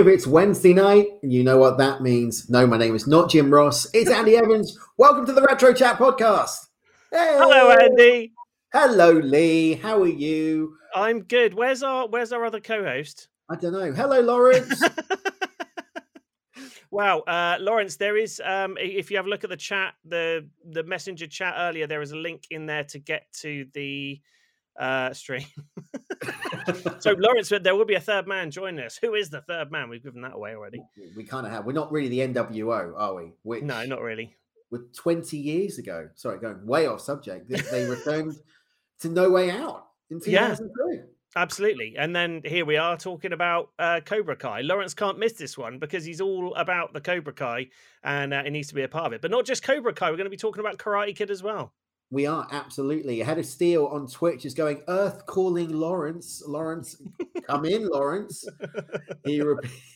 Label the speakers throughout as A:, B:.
A: Live. It's Wednesday night. and You know what that means. No, my name is not Jim Ross. It's Andy Evans. Welcome to the Retro Chat podcast. Hey.
B: Hello, Andy.
A: Hello, Lee. How are you?
B: I'm good. Where's our Where's our other co-host?
A: I don't know. Hello, Lawrence.
B: wow, uh, Lawrence. There is, um, if you have a look at the chat, the the messenger chat earlier, there is a link in there to get to the uh, stream. so, Lawrence, said there will be a third man joining us. Who is the third man? We've given that away already.
A: we kind of have. We're not really the NWO, are we? Which
B: No, not really.
A: were 20 years ago. Sorry, going way off subject. They, they returned to No Way Out in
B: Yeah.
A: 2002.
B: Absolutely. And then here we are talking about uh, Cobra Kai. Lawrence can't miss this one because he's all about the Cobra Kai and uh, he needs to be a part of it. But not just Cobra Kai, we're going to be talking about Karate Kid as well.
A: We are absolutely. Head of Steel on Twitch is going, Earth calling Lawrence. Lawrence, come in, Lawrence. He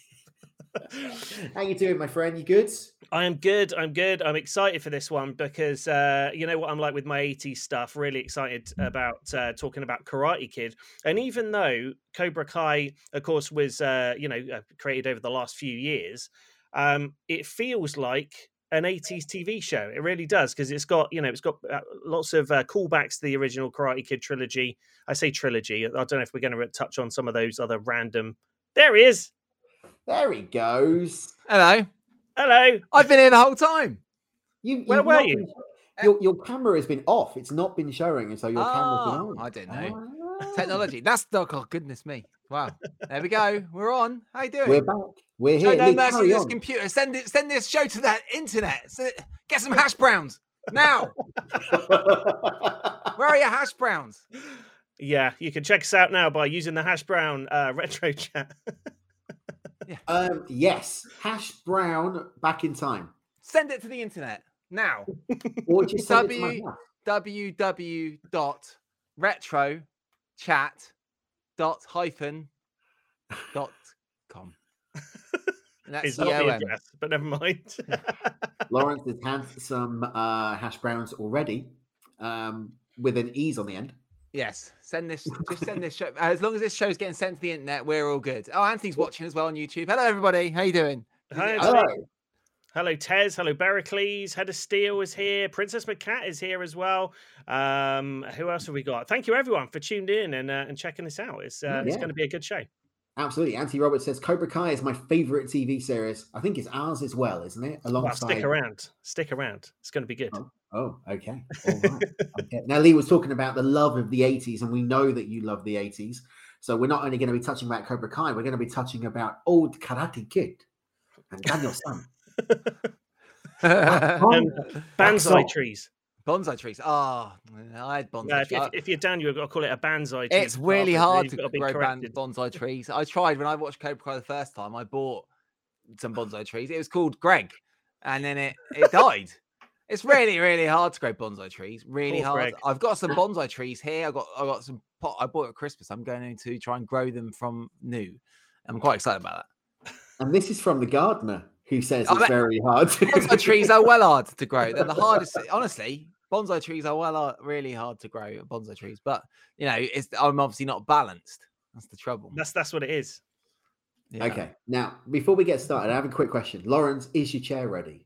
A: How you doing, my friend? You good?
B: I am good. I'm good. I'm excited for this one because uh, you know what I'm like with my 80s stuff. Really excited about uh, talking about Karate Kid. And even though Cobra Kai, of course, was uh, you know uh, created over the last few years, um, it feels like an 80s TV show. It really does because it's got you know it's got uh, lots of uh, callbacks to the original Karate Kid trilogy. I say trilogy. I don't know if we're going to touch on some of those other random. There he is.
A: There he goes.
C: Hello.
B: Hello.
C: I've been here the whole time.
A: You,
B: Where
A: you've
B: were
A: not
B: you?
A: been- your, your camera has been off. It's not been showing, and so your camera's been
C: Oh,
A: on.
C: I didn't know.
A: Ah.
C: Technology. That's the oh goodness me. Wow. There we go. We're on. How you doing?
A: We're back. We're
C: Show
A: here.
C: no
A: Lee,
C: mercy to this
A: on.
C: computer. Send it. Send this show to that internet. Get some hash browns now. Where are your hash browns?
B: Yeah, you can check us out now by using the hash brown uh, retro chat.
A: um, yes, hash brown back in time.
C: Send it to the internet now.
A: Or just send it
C: W- www dot retro chat dot hyphen dot com. And That's
B: it's not the address, but never mind.
A: Lawrence has had some uh, hash browns already um, with an ease on the end.
C: Yes, send this. Just send this show. As long as this show's getting sent to the internet, we're all good. Oh, Anthony's watching as well on YouTube. Hello, everybody. How you doing?
B: Hi, Anthony.
A: Hello.
B: Hello, Tez. Hello, Bericles. Head of Steel is here. Princess McCat is here as well. Um, who else have we got? Thank you, everyone, for tuning in and uh, and checking this out. It's uh, it's going to be a good show.
A: Absolutely. Auntie Roberts says Cobra Kai is my favorite TV series. I think it's ours as well, isn't it?
B: Well,
A: Alongside.
B: stick around. Stick around. It's going to be good.
A: Oh, oh, okay. All right. okay. Now, Lee was talking about the love of the 80s, and we know that you love the 80s. So we're not only going to be touching about Cobra Kai, we're going to be touching about old Karate Kid and Daniel San.
B: And Banzai
A: off.
B: trees.
C: bonsai trees. Ah, I had bonsai
B: if,
C: trees.
B: if, if you're down, you've got to call it a banzai. tree
C: It's really hard to
B: gotta
C: grow ban-
B: corrected.
C: bonsai trees. I tried when I watched Cobra Kai the first time. I bought some bonsai trees. It was called Greg, and then it it died. It's really really hard to grow bonsai trees. Really
B: Poor
C: hard.
B: Greg.
C: I've got some bonsai trees here. I got I got some pot. I bought at Christmas. I'm going to try and grow them from new. I'm quite excited about that.
A: And this is from the gardener who says
C: Oh,
A: it's
C: that-
A: very hard. To
C: Bonsai trees are well hard to grow. They're the hardest. Honestly, bonsai trees are well hard, really hard to grow. Bonsai trees, but you know, it's I'm obviously not balanced. That's the trouble.
B: That's that's what it is.
C: Yeah.
A: Okay. Now, before we get started, I have a quick question. Lawrence, is your chair ready?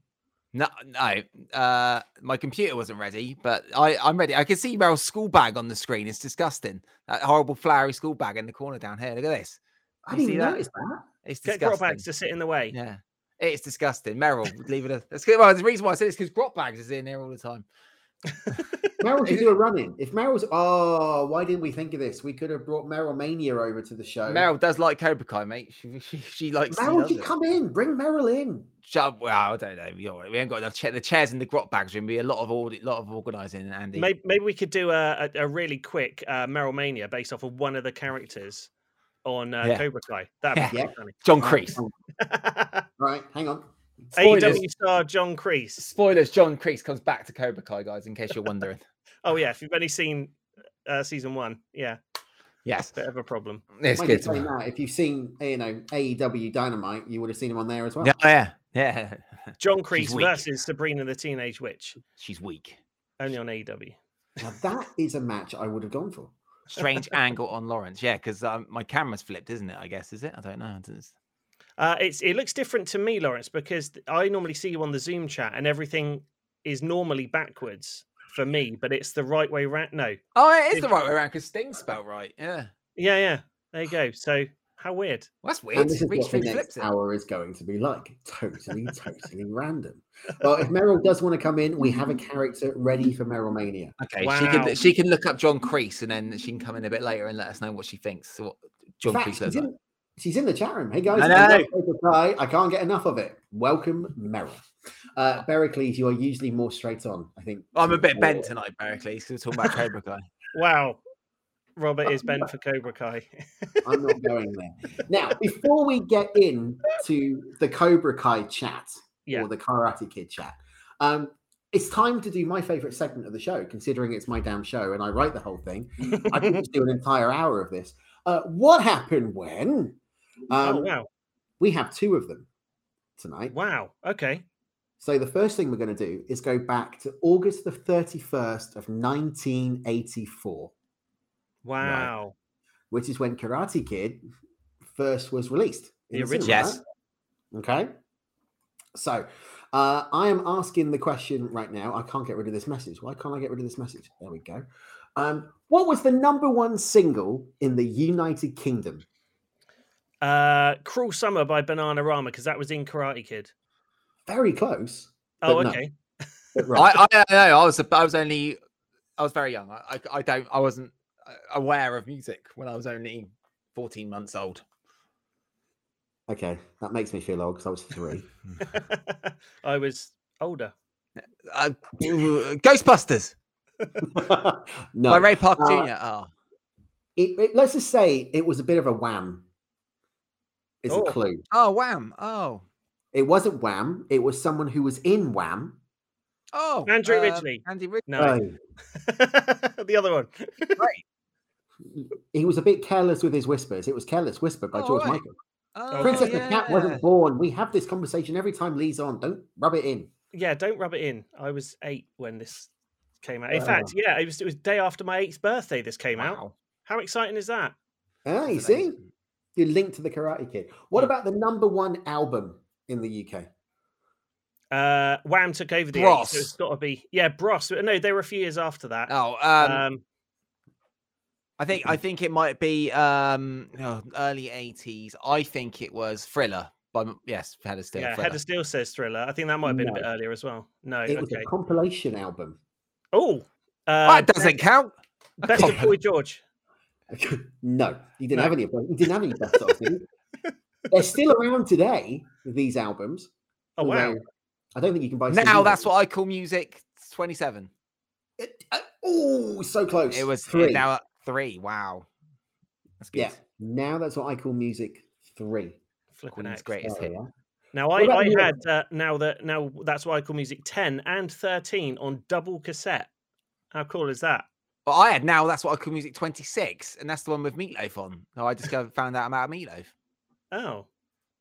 C: No, no. Uh, my computer wasn't ready, but I, I'm ready. I can see Meryl's school bag on the screen. It's disgusting. That horrible flowery school bag in the corner down here. Look at this.
A: I
C: You
A: didn't
C: see
A: even
C: that?
A: that.
C: It's disgusting.
B: Get grot
C: disgusting.
B: bags to sit in the way.
C: Yeah, it's disgusting. Meryl, leave it. A, that's good. Well, the reason why I said it's because grot bags is in here all the time.
A: Meryl should do a run in. If Meryl's, oh, why didn't we think of this? We could have brought Meryl Mania over to the show.
C: Meryl does like Cobra Kai, mate. She, she, she likes. she
A: Meryl
C: loves
A: should come in. Bring Meryl in.
C: Shut- well, I don't know. We haven't got enough. Cha- the chairs in the grot bags room. Be a lot of audit, lot of organising. Andy.
B: Maybe, maybe we could do a, a, a really quick uh, Meryl Mania based off of one of the characters on uh,
C: Yeah.
B: Cobra Kai. That'd be
A: Yeah.
B: pretty funny.
C: John Kreese.
A: hang on. Hang on.
C: Spoilers.
B: AEW star John Kreese.
C: Spoilers: John Kreese comes back to Cobra Kai, guys. In case you're wondering.
B: Oh yeah, if you've only seen uh, season one, yeah,
C: yes,
B: bit of a problem.
C: it's
A: Mind
C: good.
A: you saying that, if you've seen, you know, AEW Dynamite, you would have seen him on there as well.
C: Yeah, yeah, yeah.
B: John
C: Kreese
B: versus Sabrina the Teenage Witch,
C: She's weak.
B: only on AEW.
A: Now that is a match I would have gone for.
C: Strange angle on Lawrence. Yeah, because um, my camera's flipped, isn't it? I guess is it? I don't know. It's-
B: Uh, it's it looks different to me, Lawrence, because I normally see you on the Zoom chat and everything is normally backwards for me, but it's the right way round. No,
C: Oh, it is the right way around because Sting's spelled right. Yeah.
B: yeah, yeah. There you go. So how weird.
C: Well, that's
A: And
C: weird.
A: this is
C: Reach
A: what the next
C: it.
A: hour is going to be like. Totally, totally random. Well, if Meryl does want to come in, we have a character ready for Meryl Mania.
C: Okay, she can she can look up John Kreese and then she can come in a bit later and let us know what she thinks. So what John
A: fact,
C: Kreese
A: she's
C: looks like.
A: in, she's in the chat room. Hey guys,
C: I
A: I, love
C: know.
A: I can't get enough of it. Welcome, Meryl. Uh, Bericles, you are usually more straight on. I think
C: I'm a bit bent tonight, Pericles, because we're talking about Cobra Guy.
B: Wow. Robert is bent for Cobra Kai.
A: I'm not going there. Now, before we get into the Cobra Kai chat
B: Yeah.
A: or the Karate Kid chat, um, it's time to do my favorite segment of the show, considering it's my damn show and I write the whole thing. I could just do an entire hour of this. Uh, what happened when? Um,
B: oh wow.
A: We have two of them tonight.
B: Wow. Okay.
A: So the first thing we're going to do is go back to August the 31st of 1984,
B: Wow.
A: which is when Karate Kid first was released. in
B: The
A: cinema,
B: original.
C: Yes.
A: right? Okay. So uh, I am asking the question right now. I can't get rid of this message. Why can't I get rid of this message? There we go. Um, what was the number one single in the United Kingdom?
B: Uh Cruel Summer by Bananarama, because that was in Karate Kid.
A: Very close.
B: Oh,
A: But no.
B: okay.
A: right.
C: I, I, I know. I was I was only I was very young. I, I I don't I wasn't aware of music when I was only 14 months old.
A: okay, that makes me feel old because I was three.
B: I was older.
C: Uh, Ghostbusters
A: no,
C: by Ray Park
A: Uh,
C: Jr. Oh,
A: it, it- let's just say it was a bit of a wham. Is
B: Oh.
A: a clue.
C: oh, Wham! Oh,
A: It wasn't Wham. It was someone who was in Wham.
C: oh,
B: Andrew
C: uh,
B: Ridgely.
C: Andy Ridgely.
B: No,
A: Oh,
B: the other one.
A: He was a bit careless with his whispers. It was "Careless Whisper" by
C: Oh,
A: George
C: right.
A: Michael.
C: Oh,
A: Princess the Cat wasn't born. We have this conversation every time Lee's on. Don't rub it in.
B: yeah, don't rub it in. I was eight when this came out. In
A: Wow.
B: fact, yeah, it was it was day after my eighth birthday. This came out. How exciting is that?
A: Ah, you see,
C: amazing.
A: you linked to the Karate Kid. What
B: Hmm.
A: about the number one album in the UK?
B: Uh, Wham took over the 80s, so it's
C: Bros.
B: got to be yeah, Bros. No, they were a few years after that.
C: Oh, um,
B: um,
C: I think I think it might be um oh, early 80s. I think it was Thriller by yes, Head of Steel.
B: yeah,
C: Thriller.
B: Head of Steel says Thriller. I think that might have been a bit earlier as well. No,
A: It was a compilation album.
B: Oh, uh,
C: it doesn't count. A
B: Best of Boy George.
A: no, he didn't
B: No.
A: have any. He didn't have any best of. did? They're still around today. These albums.
B: Oh wow.
A: although I don't think you can buy.
C: Now that's what I call music 27.
A: oh, so close.
C: It was
A: three.
C: now at three. Wow. That's good.
A: yeah, now that's what I call music three.
B: Flipping
C: Queen's
B: X.
C: greatest hit.
B: Now I,
A: about
B: I
A: you?
B: had uh, now that now that's why I call music ten and thirteen on double cassette. How cool is that?
C: But I had now that's what I call music 26, and that's the one with Meatloaf on. So I discovered found out I'm out of Meatloaf.
B: Oh,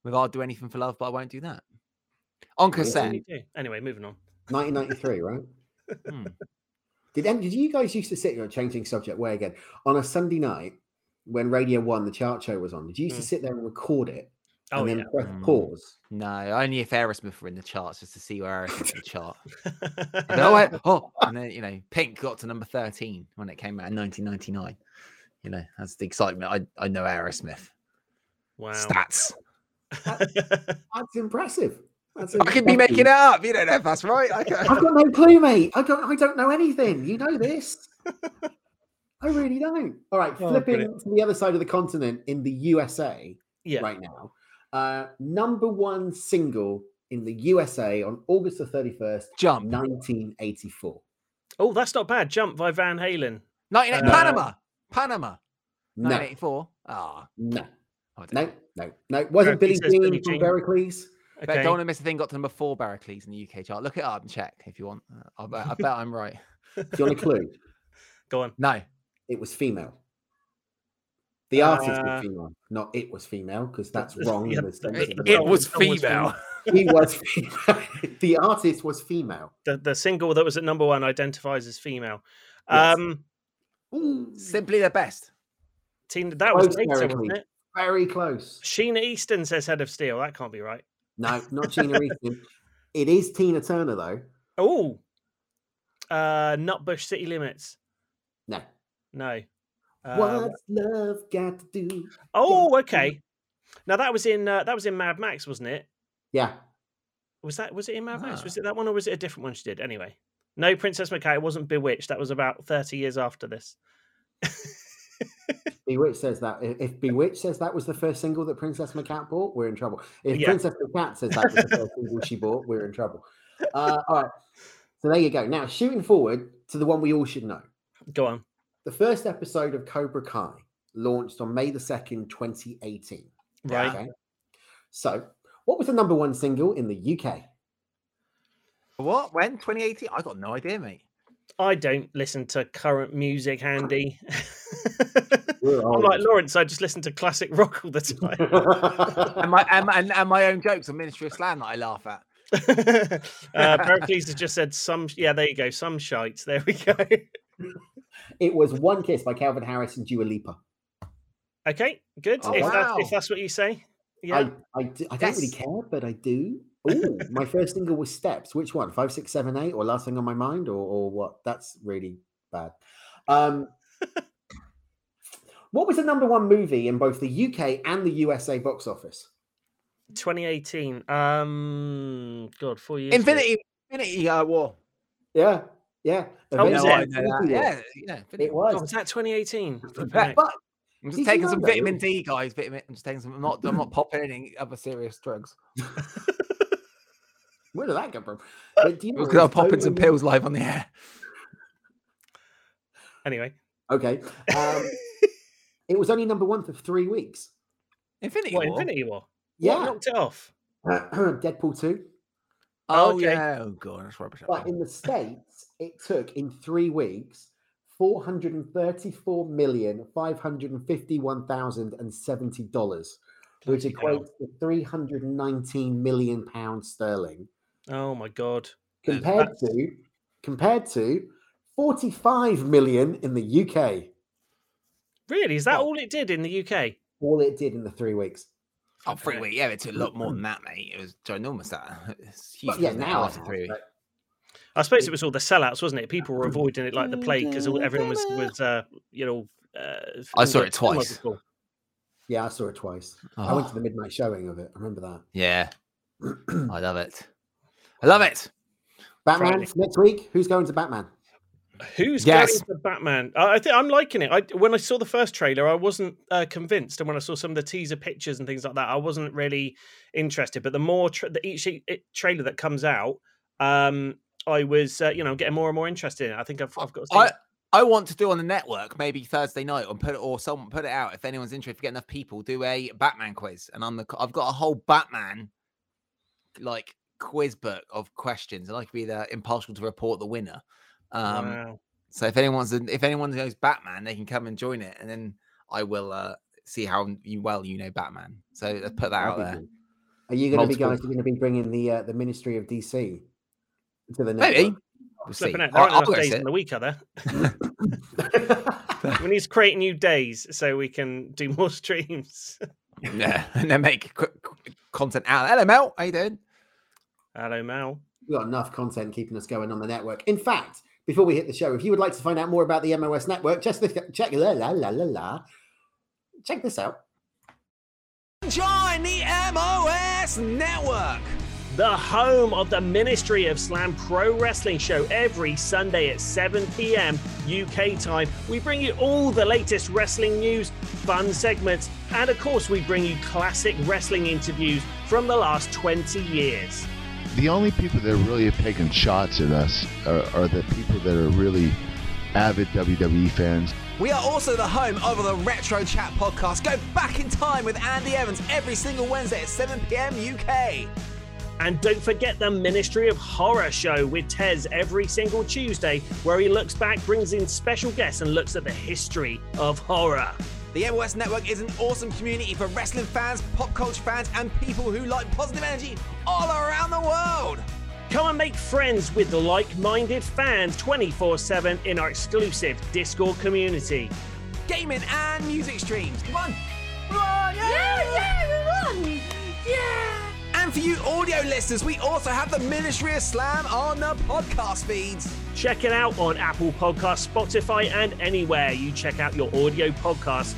C: With I'll do anything for love, but I won't do that. On cassette.
B: do you do? Anyway, moving on.
A: 1993, right?
C: Hmm.
A: Did any, did you guys used to sit here changing subject way again on a Sunday night when Radio One the chart show was on? Did you used to
B: Mm.
A: sit there and record it
B: Oh
A: and then
B: yeah.
A: press
C: Mm.
A: pause?
C: No, only if Aerosmith were in the charts just to see where Aerosmith in the chart. And then, oh, wait, oh, and then you know, Pink got to number 13 when it came out in 1999. You know, that's the excitement. I I know Aerosmith
B: wow.
C: stats.
A: That's impressive. That's
C: I could be making it up. You don't know if that's right. I can...
A: I've got no clue, mate. I don't. I don't know anything. You know this. I really don't. All right,
B: Oh,
A: flipping
B: brilliant.
A: to the other side of the continent in the USA
B: yeah.
A: right now. Uh, number one single in the USA on August the thirty first,
C: Jump.
A: nineteen eighty four.
B: Oh, that's not bad. Jump by Van Halen.
C: 19,
B: Uh,
C: Panama. Panama.
A: No,
C: 1984. Ah.
A: no,
C: I
A: no, no, no. Wasn't
B: Berkeley
A: Billy
B: says
A: Jean from
B: Jean.
A: Berkeley's.
C: Bet Don't Want to Miss a Thing got to number four Barracles in the UK chart. Look it up and check if you want. Uh, I bet, I bet I'm right.
A: Do you want a clue?
B: Go on.
C: No.
A: It was female. The artist
B: Uh,
A: was female, not it was female, because that's wrong.
B: yeah,
A: in the
B: the-
A: sense
C: It,
A: of
B: the
A: the
C: it was
B: the song was
C: female.
A: he was female. the artist was female.
B: The the single that was at number one identifies as female.
A: Yes.
B: Um,
A: Ooh,
C: Simply the best.
B: Tina, that was
A: Close,
B: later, wasn't it?
A: very close.
B: Sheena Easton says Head of Steel. That can't be right.
A: No, not Tina Easton. It is Tina Turner though.
B: Oh, uh, Nutbush City Limits.
A: No.
B: No. Uh,
A: What's love got to do?
B: oh, okay. Now that was in uh, that was in Mad Max, wasn't it?
A: Yeah.
B: Was that was it in Mad Max?
C: Ah.
B: Was it that one or was it a different one she did? Anyway, no, Princess McCat. It wasn't Bewitched. That was about thirty years after this.
A: Bewitched says that. If if Bewitched says that was the first single that Princess McCat bought, we're in trouble. If
B: Yeah.
A: Princess McCat says that was the first single she bought, we're in trouble. Uh, all right. So there you go. Now, shooting forward to the one we all should know.
B: Go on.
A: The first episode of Cobra Kai launched on May the 2nd, 2018.
B: Right.
A: Okay. So, what was the number one single in the UK?
C: What? When? 2018? I got no idea, mate.
B: I don't listen to current music, Andy.
A: We're
B: I'm like. Lawrence. I just listen to classic rock all the time.
C: And my and, and, and my own jokes on Ministry of Slam that I laugh at.
B: uh, Pericles has just said some. Yeah, there you go. Some shites. There we go.
A: it was One Kiss by Calvin Harris and Dua Lipa.
B: Okay, good.
C: Oh,
B: if, that's,
C: wow.
B: if that's what you say. Yeah.
A: I, I, do, I don't really care, but I do. Ooh, my first single was Steps. Which one? Five, six, seven, eight, or Last Thing on My Mind, or, or what? That's really bad. Um, what was the number one movie in both the UK and the USA box office?
B: 2018. Um, God, four years. ago.
C: Infinity Infinity uh, War.
A: Yeah, yeah.
B: Oh, was it?
C: I know that.
A: Infinity War.
C: Yeah, yeah.
A: It was.
B: God, was that 2018?
C: But-
A: But
C: I'm just
A: Did you
C: taking some
A: that?
C: vitamin D, guys. Vitamin. I'm just taking some. I'm not. I'm not popping any other serious drugs.
A: where did that come from? But do you know
C: Because I'm popping some pills live on the air.
B: Anyway.
A: Okay. Um, it was only number one for three weeks.
B: What,
C: Infinity War.
B: Infinity War? What
A: Yeah.
B: knocked it off?
A: Deadpool 2.
C: Oh
B: Okay.
C: yeah. Oh god, that's rubbish.
A: But in the States, it took in three weeks four hundred and thirty-four million five hundred and fifty-one thousand and seventy dollars, which equates to three hundred and nineteen million pounds sterling,
B: Oh my God.
A: compared to compared to forty-five million in the UK.
B: Really? Is that
C: What?
B: all it did in the UK?
A: All it did in the three weeks.
C: Oh, three weeks. Yeah, it took a lot more than that, mate. It was ginormous. That it's huge.
A: But yeah, now
C: after three
A: has,
C: weeks.
B: I suppose it was all the sellouts, wasn't it? People were avoiding it like the plague because everyone was was uh, you know. Uh,
C: I saw it twice.
B: called?
A: Yeah, I saw it twice. I went to
C: Oh,
A: the midnight showing of it. I remember that.
C: yeah, I love it. I love it.
A: Batman
B: Friday.
A: next week. Who's going to Batman?
B: Who's
C: Yes.
B: going to Batman? I, I think I'm liking it. I when I saw the first trailer, I wasn't uh, convinced, and when I saw some of the teaser pictures and things like that, I wasn't really interested. But the more tra- the each e- e- trailer that comes out, um, I was uh, you know getting more and more interested in it. I think I've, I've got. To
C: I. I want to do on the network maybe Thursday night and put it or someone put it out if anyone's interested. If we get enough people, do a Batman quiz, and I'm the I've got a whole Batman like quiz book of questions, and I could be the impartial to report the winner. Um,
B: wow.
C: So if anyone's if anyone knows Batman, they can come and join it, and then I will uh, see how you, well you know Batman. So let's put that out
A: That'd be
C: there.
A: good. Are you going to be
C: Multiple-
A: guys? Going to be bringing the uh, the Ministry of DC to the
C: Maybe we'll see.
B: Out. There
C: I'll,
B: aren't enough
C: go
B: days
C: sit.
B: in the week, are there? we need to create new days so we can do more streams.
C: Yeah, and then make qu- qu- content out. Hello, Mel. How you doing?
B: Hello, Mal.
A: We've got enough content keeping us going on the network. In fact, before we hit the show, if you would like to find out more about the MOS network, just this, check la la la la la. Check this out.
C: Join the MOS Network.
B: The home of the Ministry of Slam Pro Wrestling Show every Sunday at 7 p.m. UK time. We bring you all the latest wrestling news, fun segments, and of course, we bring you classic wrestling interviews from the last 20 years.
D: the only people that really have taken shots at us are, are the people that are really avid WWE fans.
C: We are also the home of the Retro Chat podcast. Go back in time with Andy Evans every single Wednesday at 7 p.m. UK.
B: And don't forget the Ministry of Horror show with Tez every single Tuesday, where he looks back, brings in special guests, and looks at the history of horror.
C: The MOS Network is an awesome community for wrestling fans, pop culture fans, and people who like positive energy all around the world.
B: Come and make friends with like minded fans 24 7 in our exclusive Discord community.
C: Gaming and music streams. Come on.
E: Yeah, yeah, we won! Yeah!
C: And for you audio listeners, we also have the Ministry of Slam on the podcast feeds.
B: Check it out on Apple Podcasts, Spotify, and anywhere you check out your audio podcast.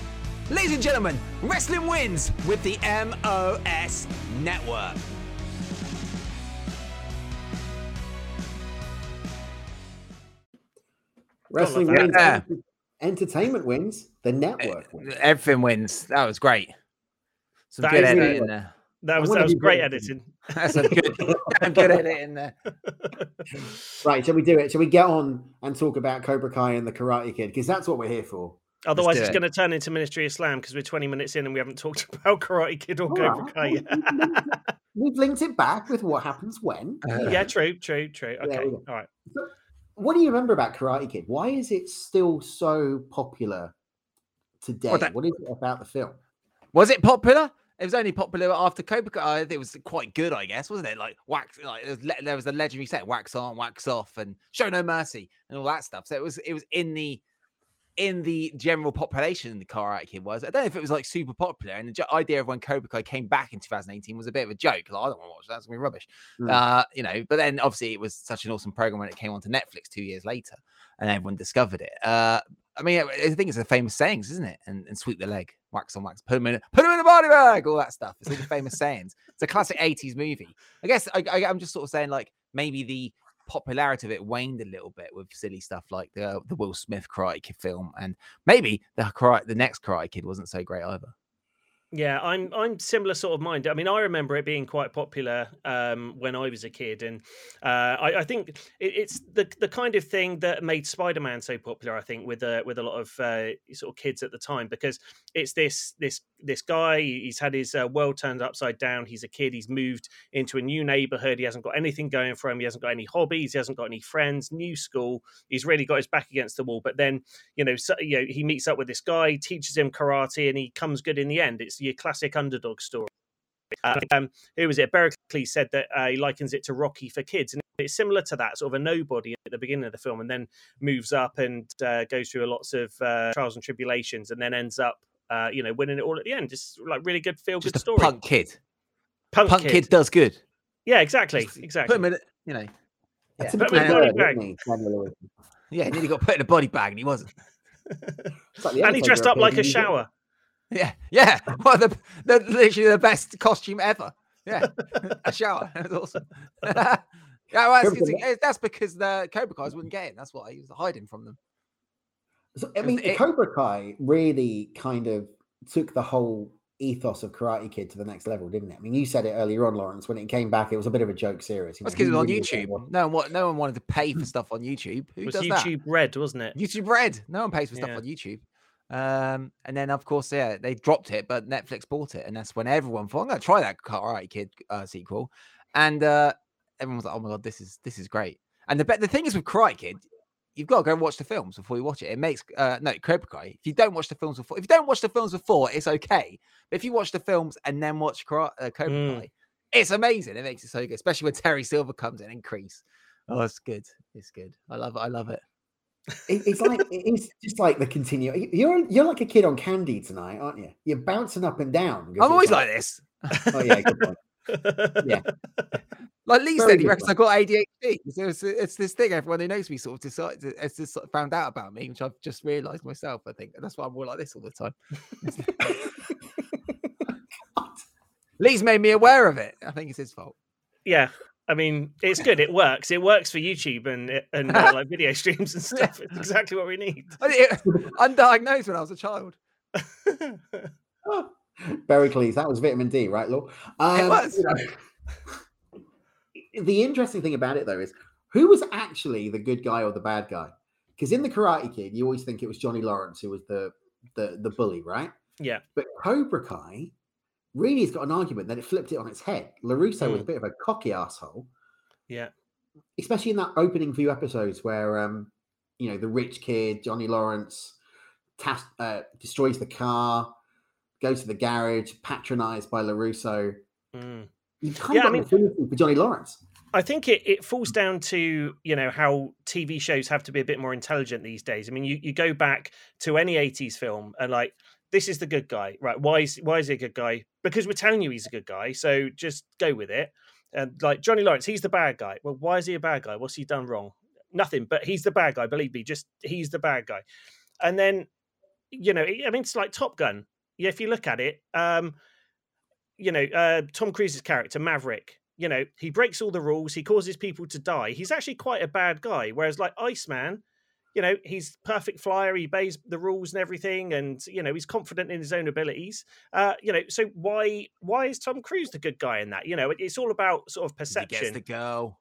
C: Ladies and gentlemen, wrestling wins with the MOS Network.
A: Wrestling wins.
C: Yeah.
A: Entertainment wins. The network wins.
C: Everything wins. That was great. Some
B: That
C: good
B: is
C: editing in there.
B: That was
A: wanna
B: that was great
A: voted.
B: editing.
C: That's a good, damn good editing there.
A: Right, shall we do it? Shall we get on and talk about Cobra Kai and the Karate Kid? Because that's what we're here for.
B: Otherwise, it's
C: it.
B: going to turn into Ministry of Slam because we're 20 minutes in and we haven't talked about Karate Kid or
A: All
B: Cobra
A: right,
B: Kai yet.
A: We've linked it back with what happens when.
B: yeah, true, true, true. Okay,
A: yeah.
B: all right.
A: What do you remember about Karate Kid? Why is it still so popular today?
C: Well, that-
A: what is it about the film?
C: Was it popular? It was only popular after Cobra Kai. It was quite good, I guess, wasn't it? Like wax, like there was, le- there was a legendary set, wax on, wax off, and show no mercy, and all that stuff. So it was, it was in the, in the general population. In the Karate Kid was. I don't know if it was like super popular. And the jo- idea of when Cobra Kai came back in 2018 was a bit of a joke. Like, I don't want to watch that. That's gonna be rubbish.
A: Mm.
C: Uh, you know. But then obviously it was such an awesome program when it came onto Netflix two years later, and everyone discovered it. Uh, I mean, I think it's a famous sayings, isn't it? And, and sweep the leg, wax on wax, put him in, put him in a body bag, all that stuff. It's all the famous sayings. It's a classic '80s movie. I guess I, I, I'm just sort of saying, like maybe the popularity of it waned a little bit with silly stuff like the the Will Smith Karate Kid film, and maybe the the next Karate Kid wasn't so great either.
B: Yeah, I'm I'm similar sort of mind. I mean, I remember it being quite popular um, when I was a kid, and uh, I, I think it, it's the the kind of thing that made Spider-Man so popular. I think with uh, with a lot of uh, sort of kids at the time, because it's this this this guy. He's had his uh, world turned upside down. He's a kid. He's moved into a new neighborhood. He hasn't got anything going for him. He hasn't got any hobbies. He hasn't got any friends. New school. He's really got his back against the wall. But then you know, so, you know, he meets up with this guy, teaches him karate, and he comes good in the end. It's your classic underdog story. Uh, um, who was it? Berkeley said that uh, he likens it to Rocky for kids, and it's similar to that sort of a nobody at the beginning of the film, and then moves up and uh, goes through lots of uh, trials and tribulations, and then ends up, uh, you know, winning it all at the end. Just like really good feel good story.
C: punk kid.
B: Punk,
C: Punk
B: kid.
C: kid. does good.
B: Yeah, exactly,
C: Just
B: exactly.
C: Put him in, a- you know. Yeah.
B: Put him in a body
A: isn't he, Samuel L. Jackson?
C: Yeah, he nearly got put in a body bag and he wasn't.
A: Like
B: and he dressed up like a
A: New Zealand.
B: shower.
C: Yeah, yeah. Well, the, the literally the best costume ever. Yeah, a shower. That was awesome. yeah, well, that's,
A: Cobra
C: that's because the Cobra Kai's wouldn't get it. That's why he was hiding from them.
A: So, I mean,
C: it-
A: Cobra Kai really kind of took the whole ethos of Karate Kid to the next level, didn't it? I mean, you said it earlier on, Lawrence. When it came back, it was a bit of a joke series. you
C: That's because it was on
A: really was that
C: YouTube. No one, no one wanted to pay for hmm. stuff on YouTube. Who
B: It was
C: does
B: YouTube Red, wasn't it?
C: YouTube Red. No one pays for stuff
B: Yeah.
C: on YouTube. Um, and then of course, yeah, they dropped it, but Netflix bought it, and that's when everyone thought, "I'm to try that Karate Kid uh, sequel," and uh, everyone was like, "Oh my god, this is this is great." And the be- the thing is with Karate Kid, you've got to go and watch the films before you watch it. It makes uh, no Cobra Kai. If you don't watch the films before, if you don't watch the films before, it's okay. But if you watch the films and then watch uh, Cobra
B: Mm.
C: Kai, it's amazing. It makes it so good, especially when Terry Silver comes in and Kreese. Oh, it's good. It's good. I love it. I love it.
A: It- it's like it's just like the continue. You're you're like a kid on candy tonight, aren't you? You're bouncing up and down.
C: I'm always like this.
A: Oh yeah, good point. Yeah.
C: Like Lee
A: Very
C: said, he reckons
A: one.
C: I got ADHD. So it's, it's this thing everyone who knows me sort of decided, has just sort of found out about me, which I've just realised myself. I think and that's why I'm more like this all the time. Lee's made me aware of it. I think it's his fault.
B: yeah. I mean, it's good. It works. It works for YouTube and and uh, like video streams and stuff. It's exactly what we need.
C: Undiagnosed when I was a child.
A: Bericles, that was vitamin D, right, Law? Um,
C: was.
A: you know, the interesting thing about it, though, is who was actually the good guy or the bad guy? Because in the Karate Kid, you always think it was Johnny Lawrence who was the the, the bully, right?
B: yeah.
A: But Cobra Kai really has got an argument that it flipped it on its head. Larusso was a bit of a cocky asshole,
B: Yeah.
A: especially in that opening few episodes where, um, you know, the rich kid Johnny Lawrence tas- uh, destroys the car, goes to the garage, patronized by Larusso.
B: Mm.
A: You kind
B: Yeah, I
A: of got
B: mean-
A: for Johnny Lawrence.
B: I think it, it falls down to you know how TV shows have to be a bit more intelligent these days. I mean, you, you go back to any '80s film and like this is the good guy, right? Why is why is he a good guy? Because we're telling you he's a good guy, so just go with it. And like Johnny Lawrence, he's the bad guy. Well, why is he a bad guy? What's he done wrong? Nothing, but he's the bad guy. Believe me, just he's the bad guy. And then, you know, I mean, it's like Top Gun. Yeah, if you look at it, um, you know, uh, Tom Cruise's character Maverick. You know, he breaks all the rules. He causes people to die. He's actually quite a bad guy. Whereas, like Iceman, you know, he's perfect flyer. He obeys the rules and everything, and you know, he's confident in his own abilities. Uh, you know, so why why is Tom Cruise the good guy in that? You know, it's all about sort of
C: He gets the girl.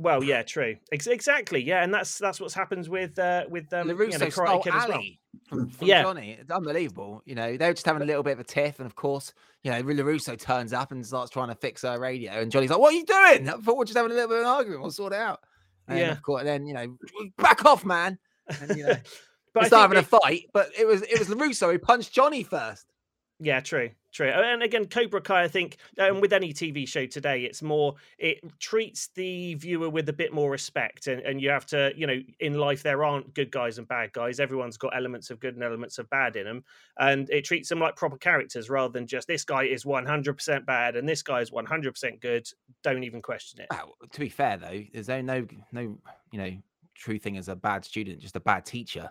B: Well, yeah, true, Ex- exactly, yeah, and that's that's what's happens with uh, with um, you know,
C: stole
B: Kid as well.
C: From, from
B: Yeah.
C: Johnny. It's unbelievable. You know, they were just having a little bit of a tiff, and of course, you know, LaRusso turns up and starts trying to fix her radio, and Johnny's like, "What are you doing?" I thought we're just having a little bit of an argument. We'll sort it out. And
B: Yeah.
C: of course, then you know, back off, man. And you know,
B: but
C: they
B: I
C: start
B: think
C: having a fight, but it was it was LaRusso who punched Johnny first.
B: Yeah, true, true. And again, Cobra Kai, I think, uh, and with any TV show today, it's more it treats the viewer with a bit more respect, and, and you have to, you know, in life there aren't good guys and bad guys. Everyone's got elements of good and elements of bad in them, and it treats them like proper characters rather than just this guy is one hundred percent bad and this guy is one hundred percent good. Don't even question it.
C: To be fair though, there's no no you know true thing as a bad student, just a bad teacher.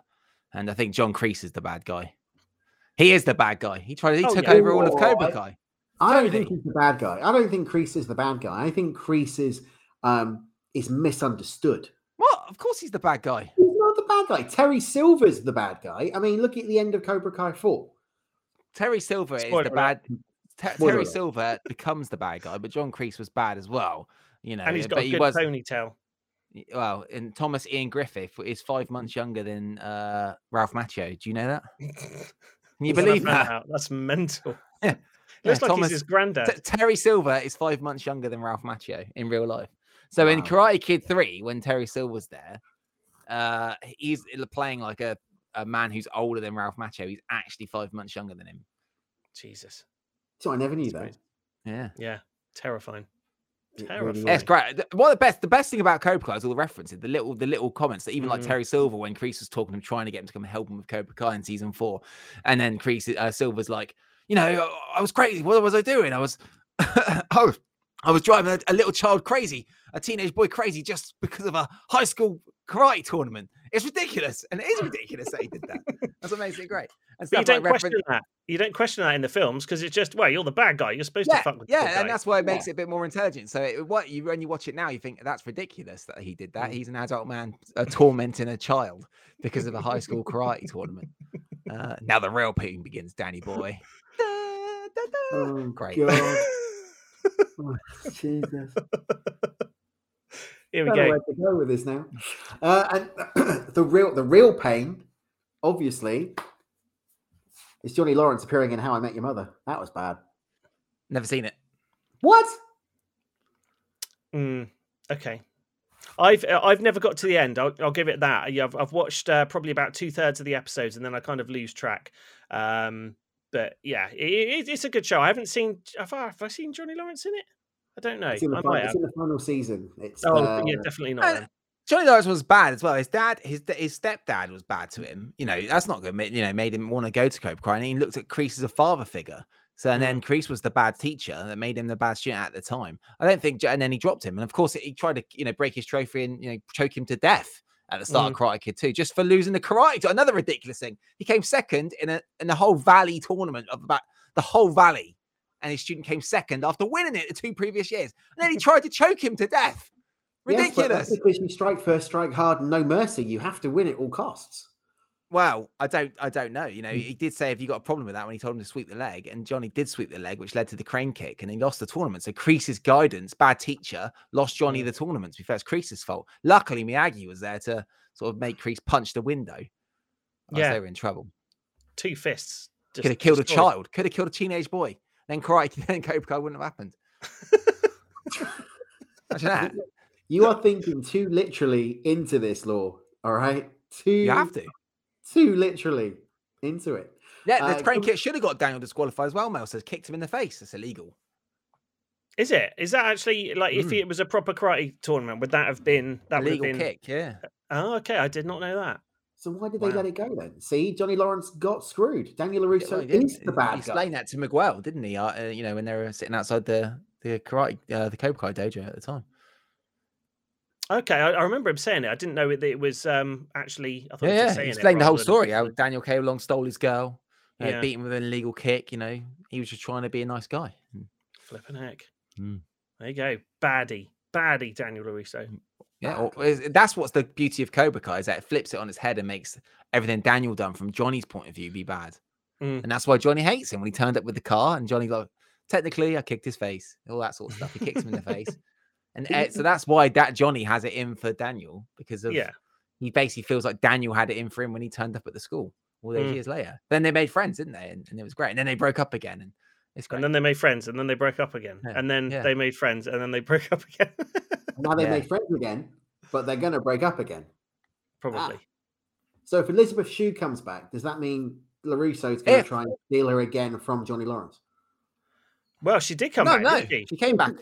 C: And I think John Kreese is the bad guy. He is the bad guy. He tried. He
B: Oh,
C: took
B: yeah.
C: over all of
A: Oh,
C: Cobra
A: I-
C: Kai.
A: I don't think he's the bad guy. I don't think Kreese is the bad guy. I think Kreese is um is misunderstood.
C: What? Of course, he's the bad guy.
A: He's not the bad guy. Terry Silver's the bad guy. I mean, look at the end of Cobra Kai 4.
C: Terry Silver is the bad. Ter- Terry
A: alert.
C: Silver becomes the bad guy, but John Kreese was bad as well. You know,
B: And he's got
C: but
B: a
C: he
B: good
C: was
B: ponytail.
C: Well. And Thomas Ian Griffith is five months younger than uh, Ralph Macchio. Do you know that? Can you believe
B: enough
C: that?
B: That's mental.
C: Yeah.
B: Looks
C: Yeah,
B: like
C: Thomas-
B: he's his granddad.
C: T- Terry Silver is five months younger than Ralph Macchio in real life. So in Karate Kid 3, when Terry Silver's there, uh, he's playing like a, a man who's older than Ralph Macchio. He's actually five months younger than him.
B: Jesus.
A: So I never knew
B: That's
A: that.
B: crazy.
C: Yeah.
B: Yeah, terrifying. Terrifying.
C: it's great. Th- Well, the best the best thing about Cobra Kai is all the references, the little the little comments that even like
B: Mhm.
C: Terry Silver when Kreese was talking to him, trying to get him to come help him with Cobra Kai in season four, and then Kreese uh, Silver's like, you know, I was crazy. What was I doing? I was, I was, I was driving a, a little child crazy, a teenage boy crazy, just because of a high school karate tournament. It's ridiculous, and it is ridiculous that he did that. That's it great. And
B: But you don't question
C: reference-
B: that. You don't question that in the films because it's just, well, you're the bad guy. You're supposed
C: yeah,
B: to fuck with the
C: yeah,
B: guy.
C: and that's why it
A: Yeah.
C: makes it a bit more intelligent. So it, what you when you watch it now, you think that's ridiculous that he did that.
A: Mm.
C: He's an adult man uh, tormenting a child because of a high school karate tournament. Uh, now the real pain begins, Danny boy. Da, da, da.
A: Oh,
C: Great.
A: God. Oh, Jesus.
B: Here we
A: don't know
B: go.
A: where to go with this now. Uh, and the real the real pain, obviously, is Johnny Lawrence appearing in How I Met Your Mother. That was bad.
C: Never seen it.
A: What?
B: Mm, okay. I've uh, I've never got to the end. I'll, I'll give it that. Yeah, I've, I've watched uh, probably about two thirds of the episodes, and then I kind of lose track. Um, but yeah, it, it, it's a good show. I haven't seen. Have I, have I seen Johnny Lawrence in it? I don't know.
A: It's in the,
B: I
A: final,
B: might
A: it's in the final season. It's
B: Oh,
A: uh,
B: yeah, definitely not. Then.
C: Johnny Lawrence was bad as well. His dad, his his stepdad was bad to him. You know, that's not good. You know, made him want to go to Cobra Kai, and he looked at Kreese as a father figure. So and
B: Mm.
C: then Kreese was the bad teacher that made him the bad student at the time. I don't think, and then he dropped him, and of course he tried to you know break his trophy and you know choke him to death at the start of Karate Kid too, just for losing the karate. to- Another ridiculous thing. He came second in a in the whole Valley tournament of about the whole Valley, and his student came second after winning it the two previous years. And then he tried to choke him to death.
A: Yes, but
C: Ridiculous.
A: that's because you strike first, strike hard, and no mercy. You have to win at all costs.
C: Well, I don't, I don't know. You know,
A: Mm.
C: he did say, "Have you got a problem with that?" When he told him to sweep the leg, and Johnny did sweep the leg, which led to the crane kick, and he lost the tournament. So Kreese's guidance, bad teacher, lost Johnny
B: Mm.
C: the tournament. To be fair, it's Kreese's fault. Luckily, Miyagi was there to sort of make Kreese punch the window. Otherwise
B: Yeah.
C: they were in trouble.
B: Two fists.
C: Could have killed a child. Could have killed a teenage boy. Then karate, then Cobra Kai wouldn't have happened. Imagine that.
A: You are thinking too literally into this law. All right, too
C: You have to.
A: too literally into it.
C: Yeah, the
A: Uh,
C: crane
A: com-
C: kick should have got Daniel disqualified as well. Mel says kicked him in the face. It's illegal.
B: Is it? Is that actually like if
C: Mm.
B: it was a proper karate tournament? Would that have been that
C: A
B: would have
C: legal
B: been?
C: kick, yeah.
B: Oh, okay. I did not know that.
A: So why did they
B: Wow.
A: let it go then? See, Johnny Lawrence got screwed. Daniel
C: Yeah,
A: LaRusso
C: well,
A: is the
C: He
A: bad guy.
C: explained that to Miguel, didn't he? Uh, uh, you know, when they were sitting outside the the karate, uh, the Cobra Kai dojo at the time.
B: Okay, I, I remember him saying it. I didn't know that it was um actually. I thought
C: Yeah,
B: he was
C: yeah.
B: just
C: He
B: saying it
C: explained the whole story. How Daniel K. Long stole his girl, you know,
B: Yeah.
C: beat him with an illegal kick. You know, he was just trying to be a nice guy.
B: Flipping heck.
C: Mm.
B: There you go. Baddie. Baddie Daniel LaRusso.
C: Yeah, or- that's what's the beauty of Cobra Kai is that it flips it on its head and makes everything Daniel done from Johnny's point of view be bad,
B: Mm.
C: and that's why Johnny hates him when he turned up with the car and Johnny like, technically I kicked his face, all that sort of stuff. He kicks him in the face, and uh, so that's why that Johnny has it in for Daniel because of
B: Yeah.
C: he basically feels like Daniel had it in for him when he turned up at the school all those
B: Mm.
C: years later. Then they made friends, didn't they? And, and it was great. And then they broke up again, and it's great.
B: And then they made friends, and then they broke up again,
C: Yeah,
B: and then
C: yeah.
B: they made friends, and then they broke up again.
A: Now they
C: Yeah.
A: made friends again, but they're going to break up again.
B: Probably.
A: So if Elizabeth Shue comes back, does that mean LaRusso's going to try and steal her again from Johnny Lawrence?
B: Well, she did come
C: no,
B: back,
C: no,
B: didn't she?
C: she came back.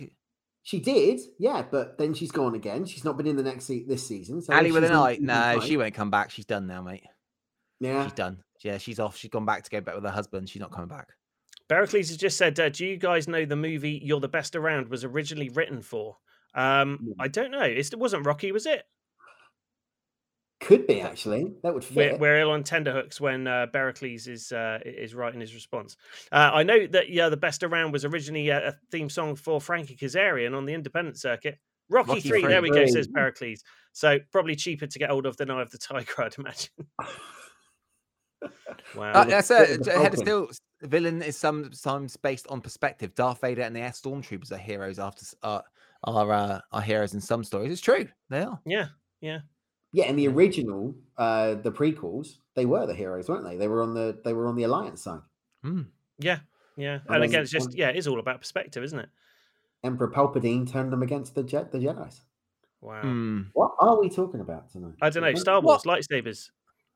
A: She did, yeah, but then she's gone again. She's not been in the next se- this season. So
C: Ali
A: if
C: with
A: she's
C: an eye. No, she won't come back. She's done now, mate.
A: Yeah,
C: She's done. Yeah, she's off. She's gone back to go back with her husband. She's not coming back.
B: Pericles has just said, uh, "Do you guys know the movie You're the Best Around was originally written for?" Um,
A: Mm.
B: I don't know. It wasn't Rocky, was it?
A: Could be actually. That would
B: We're, we're ill on tenderhooks when uh, Pericles is uh, is writing his response. Uh, I know that yeah, the best around was originally a, a theme song for Frankie Kazarian on the independent circuit. Rocky,
C: Rocky
B: three, there we go, says Pericles. So probably cheaper to get hold of than Eye of the Tiger, I'd imagine. wow.
C: Uh, that's
A: Spirit
C: a
A: of the
C: Head of Steel villain is sometimes based on perspective. Darth Vader and the Air Stormtroopers are heroes after s- uh, are uh, are heroes in some stories. It's true. They are.
B: yeah, yeah.
A: Yeah, in the original, uh, the prequels, they were the heroes, weren't they? They were on the they were on the Alliance side.
C: Mm.
B: Yeah, yeah.
A: And
B: And again, it's just yeah, it is all about perspective, isn't it?
A: Emperor Palpatine turned them against the Je- the Jedi's.
B: Wow.
C: Mm.
A: What are we talking about tonight?
B: I don't know. Star Wars lightsabers.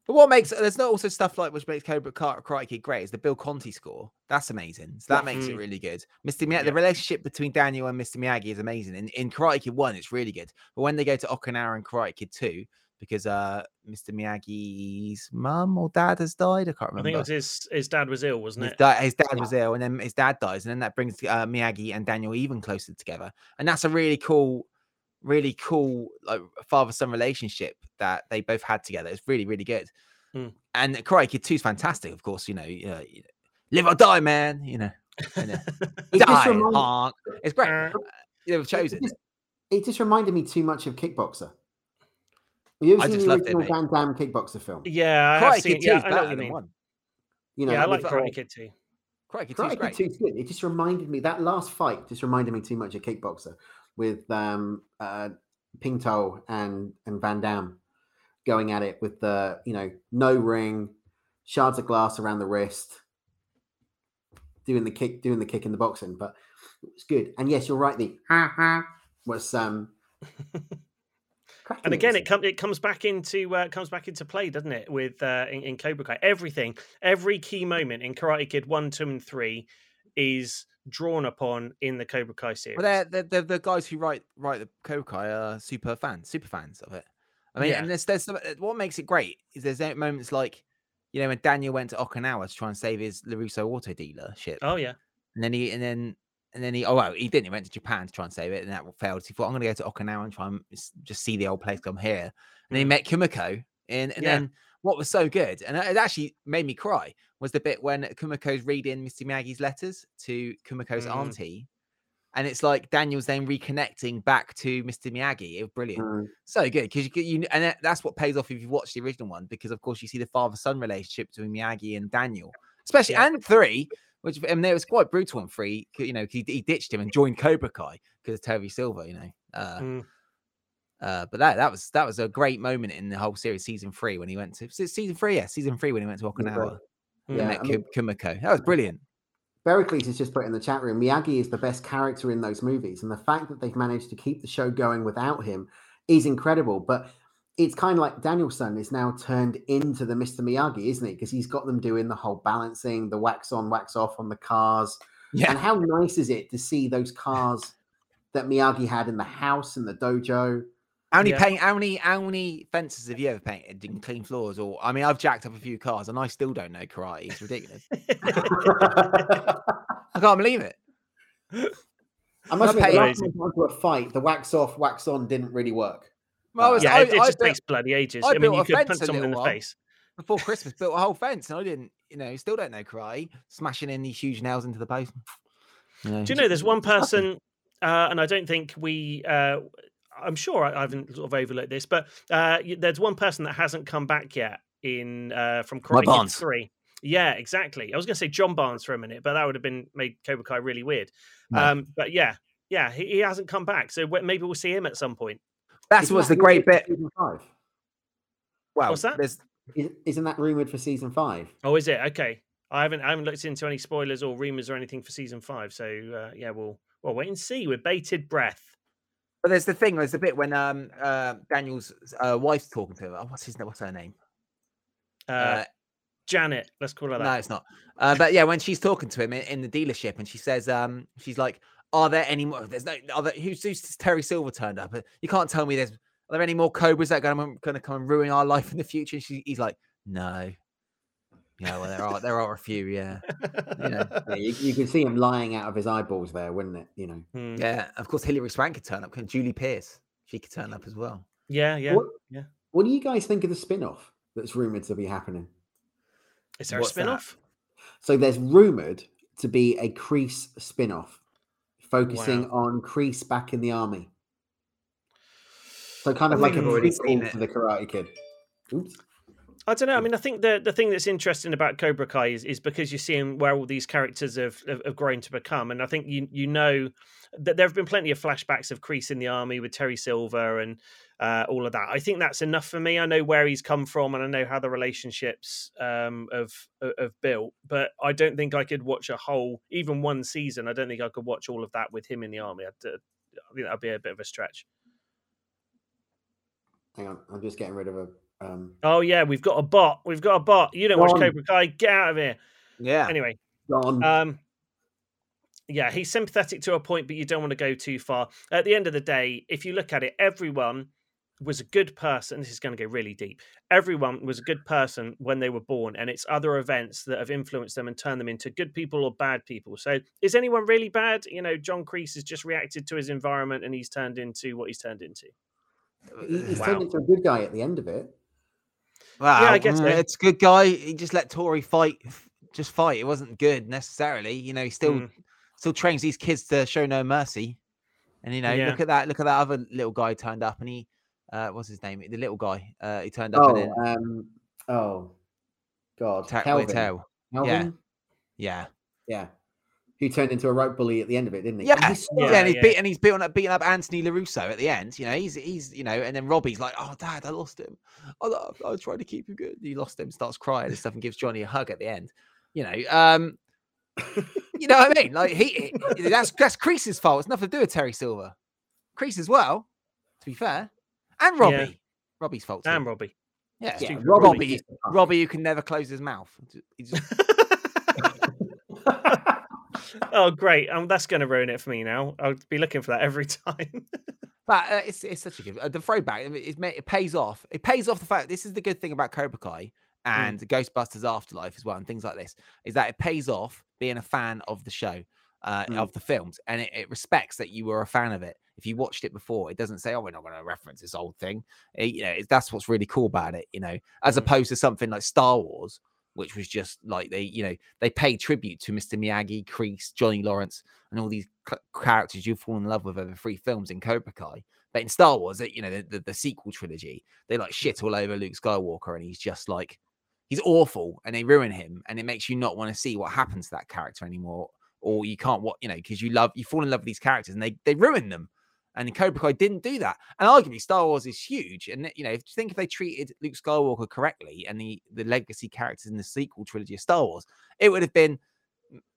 C: But what makes there's not also stuff like which makes Cobra Kai- Karate great is the Bill Conti score. That's amazing. So that
A: Yeah.
C: makes it
B: Mm.
C: really good. Mr. Miyagi,
B: Yeah.
C: the relationship between Daniel and Mr. Miyagi is amazing. In in Karate Kid One, it's really good. But when they go to Okinawa and Karate Kid Two, because uh Mr. Miyagi's mum or dad has died, I can't remember.
B: I think it was his his dad was ill, wasn't
C: His,
B: it?
C: da- his dad was ill, and then his dad dies, and then that brings uh, Miyagi and Daniel even closer together. And that's a really cool, really cool like father son relationship that they both had together. It's really, really good.
B: Mm.
C: And Karate Kid Two is fantastic, of course. You know, uh, live or die, man. You know, and, uh,
A: It just
C: die,
A: reminds-
C: It's great.
B: Uh,
C: You know,
A: it
C: chosen.
A: just, it just reminded me too much of Kickboxer. You ever
C: I
A: seen
C: just
A: the
C: loved it,
A: original
C: mate.
A: Van Damme Kickboxer film?
B: yeah,
C: Karate
B: seen.
C: Kid Two
B: Yeah,
C: is
B: I know
C: better
B: what you
C: than
B: mean.
C: one.
A: You know,
B: yeah, I like
A: the-
B: Karate Kid too.
C: Karate Kid Two is
A: Karate
C: great.
A: Kid 2 good. It just reminded me that last fight just reminded me too much of Kickboxer with um uh Pinto and and Van Damme going at it with the you know no ring, shards of glass around the wrist, doing the kick, doing the kick in the boxing, but it was good. And yes, you're right. The ha ha was um.
B: And again, it comes it comes back into uh, comes back into play, doesn't it? With uh, in, in Cobra Kai, everything, every key moment in Karate Kid one, two, and three is drawn upon in the Cobra Kai series.
C: Well, they're, they're, they're the guys who write write the Cobra Kai are super fans, super fans of it. I mean,
B: Yeah.
C: and there's there's some, uh, what makes it great is there's moments like you know when Daniel went to Okinawa to try and save his Larusso auto dealership,
B: oh yeah,
C: and then he and then and then he oh well he didn't he went to Japan to try and save it and that failed. So he thought I'm going to go to Okinawa and try and just see the old place come here. And then he
B: Mm.
C: met Kumiko, and, and
B: Yeah.
C: then what was so good and it actually made me cry was the bit when Kumiko's reading Mr. Miyagi's letters to Kumiko's
B: Mm.
C: auntie. And it's like Daniel's then reconnecting back to Mr. Miyagi. It was brilliant,
A: Mm.
C: so good because you, you and that's what pays off if you watch the original one because of course you see the father-son relationship between Miyagi and Daniel, especially
B: Yeah.
C: and three, which I mean it was quite brutal in three. 'cause, You know, he, he ditched him and joined Cobra Kai because of Toby Silver. You know, uh,
B: Mm.
C: uh, but that that was that was a great moment in the whole series, season three when he went to season three, yeah, season three when he went to
A: Yeah,
C: Okinawa and
A: Yeah,
C: met
A: I mean-
C: Kumiko. That was brilliant.
A: Bericles has just put in the chat room Miyagi is the best character in those movies. And the fact that they've managed to keep the show going without him is incredible. But it's kind of like Daniel-san is now turned into the Mr. Miyagi, isn't he? Because he's got them doing the whole balancing, the wax on, wax off on the cars,
C: Yeah.
A: And how nice is it to see those cars that Miyagi had in the house and the dojo?
C: How many
B: Yeah.
C: paint? How many? How many fences have you ever painted and clean floors? Or I mean, I've jacked up a few cars and I still don't know karate. It's ridiculous. I can't believe it.
A: I must
C: Not
A: admit, the last time I got into a fight, the wax off, wax on didn't really work.
C: Well, I was,
B: yeah,
C: I,
B: it, it
C: I
B: just
C: built-
B: takes bloody ages.
C: I
B: I, mean,
C: built
B: you
C: a
B: could
C: fence
B: punch
C: a
B: someone in the
C: little while.
B: face.
C: before Christmas built a whole fence, and I didn't. You know, still don't know karate. Smashing in these huge nails into the post. You know,
B: Do you know there's one person, uh, and I don't think we. Uh, I'm sure I, I haven't sort of overlooked this, but uh, there's one person that hasn't come back yet in uh, from
C: My
B: Karate Kid
C: Barnes.
B: Three. Yeah, exactly. I was going to say John Barnes for a minute, but that would have been made Cobra Kai really weird.
C: No.
B: Um, but yeah, yeah, he, he hasn't come back, so maybe we'll see him at some point.
C: That's
A: Isn't
C: what's
A: that
C: the great bit.
A: for Season five?
C: Well,
B: What's that?
C: there's
A: Is- Isn't that rumored for season five?
B: Oh, is it okay? I haven't I haven't looked into any spoilers or rumors or anything for season five, so uh, yeah, we'll we'll wait and see with bated breath.
C: But there's the thing. There's the bit when um uh, Daniel's uh, wife's talking to him. Oh, what's his name? What's her name?
B: Uh,
C: Uh,
B: Janet, let's call her that.
C: no, it's not. Uh, but yeah, when she's talking to him in, in the dealership, and she says, um, she's like, "Are there any more? There's no. Are there, who's, who's Terry Silver turned up? Uh, You can't tell me there's. Are there any more Cobras that are going to come and ruin our life in the future?" And she, he's like, "No." Yeah, well, there are there are a few. Yeah, you know.
A: Yeah, you, you can see him lying out of his eyeballs there, wouldn't it? You know.
B: Hmm.
C: Yeah, of course, Hilary Swank could turn up. Can Julie Pierce? She could turn up as well.
B: yeah, yeah.
A: What,
B: yeah.
A: what do you guys think of the spin-off that's rumored to be happening?
B: Is there
C: What's
B: a
C: that?
B: spin off?
A: So there's rumored to be a Kreese spin-off focusing
B: Wow.
A: on Kreese back in the army. So kind of
C: I
A: like a
C: I've already seen
A: prequel to the Karate Kid. Oops.
B: I don't know. I mean, I think the the thing that's interesting about Cobra Kai is, is because you're seeing where all these characters have, have have grown to become, and I think you you know that there have been plenty of flashbacks of Kreese in the army with Terry Silver and uh, all of that. I think that's enough for me. I know where he's come from, and I know how the relationships um, have have built. But I don't think I could watch a whole, even one season. I don't think I could watch all of that with him in the army. I'd, uh, I think that'd be a bit of a stretch.
A: Hang on, I'm just getting rid of a. Um,
B: Oh yeah, we've got a bot. We've got a bot. You don't watch
A: Go on.
B: Cobra Kai. Get out of here.
C: Yeah,
B: Anyway,
A: Don.
B: Um, yeah, he's sympathetic to a point, but you don't want to go too far. At the end of the day, if you look at it, everyone was a good person. This is going to go really deep. Everyone was a good person when they were born, and it's other events that have influenced them and turned them into good people or bad people. So, is anyone really bad? You know, John Kreese has just reacted to his environment, and he's turned into what he's turned into.
A: He- he's
B: wow.
A: turned into a good guy at the end of it.
C: Wow,
B: I guess
C: mm, it's a good guy. He just let Tory fight, just fight. It wasn't good necessarily. You know, he still
B: Mm.
C: still trains these kids to show no mercy. And you know,
B: Yeah.
C: look at that. Look at that other little guy turned up, and he, uh, what's his name? The little guy. Uh, he turned up
A: Oh,
C: then
A: um, oh, God,
C: ta-
A: Calvin. Calvin?
C: Yeah,
A: Yeah. Who turned into a rope bully at the end of it, didn't he?
C: yeah,
A: And
C: yeah.
A: he's so-
B: Yeah,
C: and he's
B: yeah.
C: beat and he's beating up beating up Anthony Larusso at the end. You know, he's he's you know, and then Robbie's like, "Oh, Dad, I lost him. I, lo- I was trying to keep him good." He lost him, starts crying and stuff, and gives Johnny a hug at the end. You know, um, you know what I mean? Like he, he- that's that's Kreese's fault. It's nothing to do with Terry Silver. Kreese as well, to be fair, and Robbie.
B: Yeah.
C: Robbie's fault. Too.
B: Damn, Robbie.
C: yeah,
A: Yeah, Robbie
C: Robbie,
A: is.
C: Robbie, who can never close his mouth. He just-
B: oh, great. Um, that's going to ruin it for me now. I'll be looking for that every time.
C: But uh, it's it's such a good uh, the throwback. It, it, it pays off. It pays off the fact this is the good thing about Cobra Kai and Ghostbusters Afterlife as well, and things like this is that it pays off being a fan of the show, uh,
A: Mm.
C: of the films, and it, it respects that you were a fan of it. If you watched it before, it doesn't say, "Oh, we're not going to reference this old thing." It- you know, it's, that's what's really cool about it. You know, as
B: Mhm.
C: opposed to something like Star Wars, which was just like they, you know, they paid tribute to Mr. Miyagi, Kreese, Johnny Lawrence, and all these c- characters you fall in love with over three films in Cobra Kai. But in Star Wars, it- you know, the, the, the sequel trilogy, they like shit all over Luke Skywalker, and he's just like, he's awful, and they ruin him, and it makes you not want to see what happens to that character anymore, or you can't, what you know, because you love, you fall in love with these characters, and they they ruin them. And Cobra Kai didn't do that. And arguably, Star Wars is huge. And you know, if you think if they treated Luke Skywalker correctly and the the legacy characters in the sequel trilogy of Star Wars, it would have been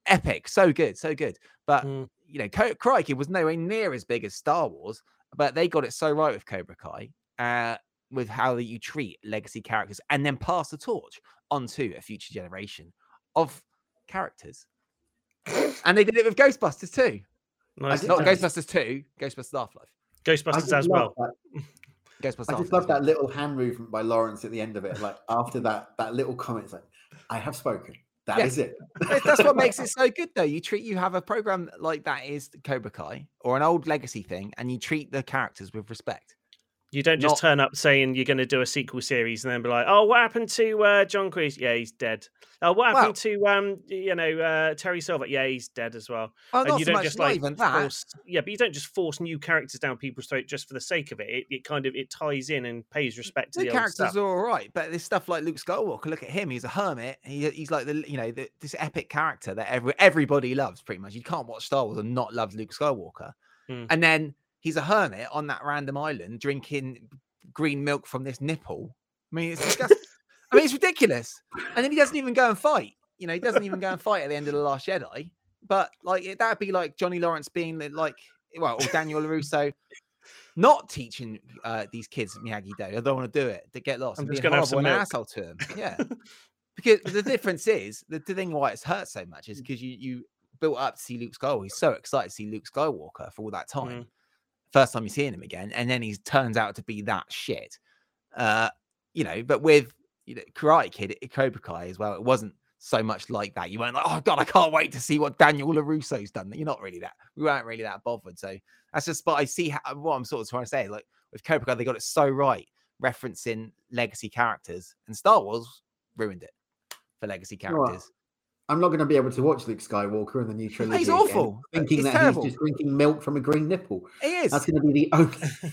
C: epic. So good, so good. But
B: Mm.
C: you know, Co- Kid was nowhere near as big as Star Wars, but they got it so right with Cobra Kai, uh, with how that you treat legacy characters and then pass the torch onto a future generation of characters. and they did it with Ghostbusters too.
B: Nice.
C: Not Ghostbusters two, Ghostbusters Afterlife.
B: Ghostbusters as well.
A: that-
C: Ghostbusters.
A: I just
C: Afterlife.
A: love that little hand movement by Lawrence at the end of it. Like after that, that little comment, it's like, "I have spoken. That is
C: Yeah.
A: it."
C: That's- That's what makes it so good, though. You treat you have a program like that is Cobra Kai or an old legacy thing, and you treat the characters with respect.
B: You don't just
C: Not-
B: turn up saying you're going to do a sequel series and then be like, "Oh, what happened to uh, John Kreese? Yeah, he's dead. Oh, what happened to um, you know, uh, Terry Silver? Yeah, he's dead as well."
C: Well,
B: and
C: not
B: you
C: so
B: don't
C: much
B: just like
C: even that.
B: force, yeah, but you don't just force new characters down people's throat just for the sake of it. It, it kind of it ties in and pays respect to
C: the characters are all right, but there's stuff like Luke Skywalker. Look at him; he's a hermit. He, he's like the you know the, this epic character that every, everybody loves. Pretty much, you can't watch Star Wars and not love Luke Skywalker.
B: Mm.
C: And then he's a hermit on that random island drinking green milk from this nipple. I mean, it's disgusting. I mean, it's ridiculous. And then he doesn't even go and fight. You know, he doesn't even go and fight at the end of the Last Jedi. But like it- that'd be like Johnny Lawrence being the- like, well, or Daniel Larusso not teaching uh, these kids Miyagi Do. I don't want to do it. They get lost.
B: I'm just gonna have
C: horrible
B: some
C: an
B: milk.
C: asshole to them. Yeah, because the difference is the, the thing why it's hurt so much is because you you built up to see Luke Skywalker. He's so excited to see Luke Skywalker for all that time.
B: Mm.
C: First time you're seeing him again, and then he turns out to be that shit. Uh, you know, but with you know, Karate Kid, Cobra Kai as well, it wasn't so much like that. You weren't like, oh god, I can't wait to see what Daniel Larusso's done. You're not really that. We weren't really that bothered. So that's just. But I see how, what I'm sort of trying to say. Like with Cobra Kai, they got it so right, referencing legacy characters, and Star Wars ruined it for legacy characters.
A: I'm not going to be able to watch Luke Skywalker in the new trilogy. again,
C: awful.
A: Thinking
C: He's
A: that
C: terrible.
A: he's just drinking milk from a green nipple.
C: It is.
A: That's going to be the only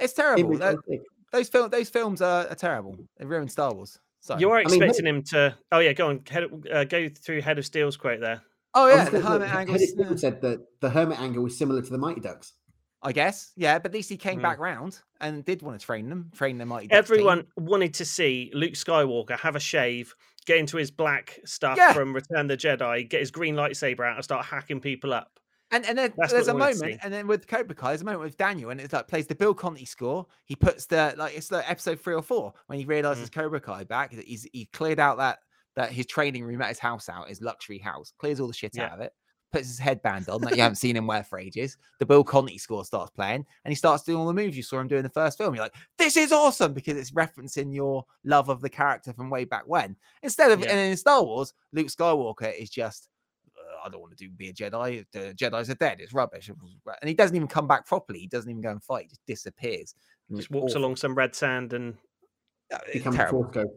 C: It's terrible.
A: image I
C: Those film, those films are, are terrible. They ruined Star Wars. So,
B: You are
A: I mean,
B: expecting him to. Oh yeah, go on. Head, uh, go through Head of Steel's quote there.
C: oh
A: I
C: yeah, the hermit
A: look,
C: angle.
A: Head of Steel said that the hermit angle was similar to the Mighty Ducks.
C: I guess. Yeah, but at least he came
B: Mm.
C: back round and did want to train them, train them. Mighty Ducks team.
B: Everyone wanted to see Luke Skywalker have a shave, get into his black stuff
C: Yeah.
B: from Return the Jedi, get his green lightsaber out, and start hacking people up.
C: And and then
B: That's
C: there's a
B: we wanted to
C: moment, and then with Cobra Kai, there's a moment with Daniel, and it's like plays the Bill Conti score. He puts the like it's like episode three or four when he
B: Mm.
C: realizes Cobra Kai back. that He's he cleared out that that his training room at his house out, his luxury house, clears all the shit
B: Yeah.
C: out of it, puts his headband on that you haven't seen him wear for ages. The Bill Conti score starts playing, and he starts doing all the moves you saw him do in the first film. You're like, this is awesome because it's referencing your love of the character from way back when. Instead of
B: Yeah.
C: and in Star Wars, Luke Skywalker is just "Uh, I don't want to do be a Jedi. The Jedi's are dead. It's rubbish. It was ra-" And he doesn't even come back properly. He doesn't even go and fight. He just disappears. And
B: Just walks
C: awful.
B: along some red sand and
C: Uh, It's
A: a
C: terrible.
A: force ghost.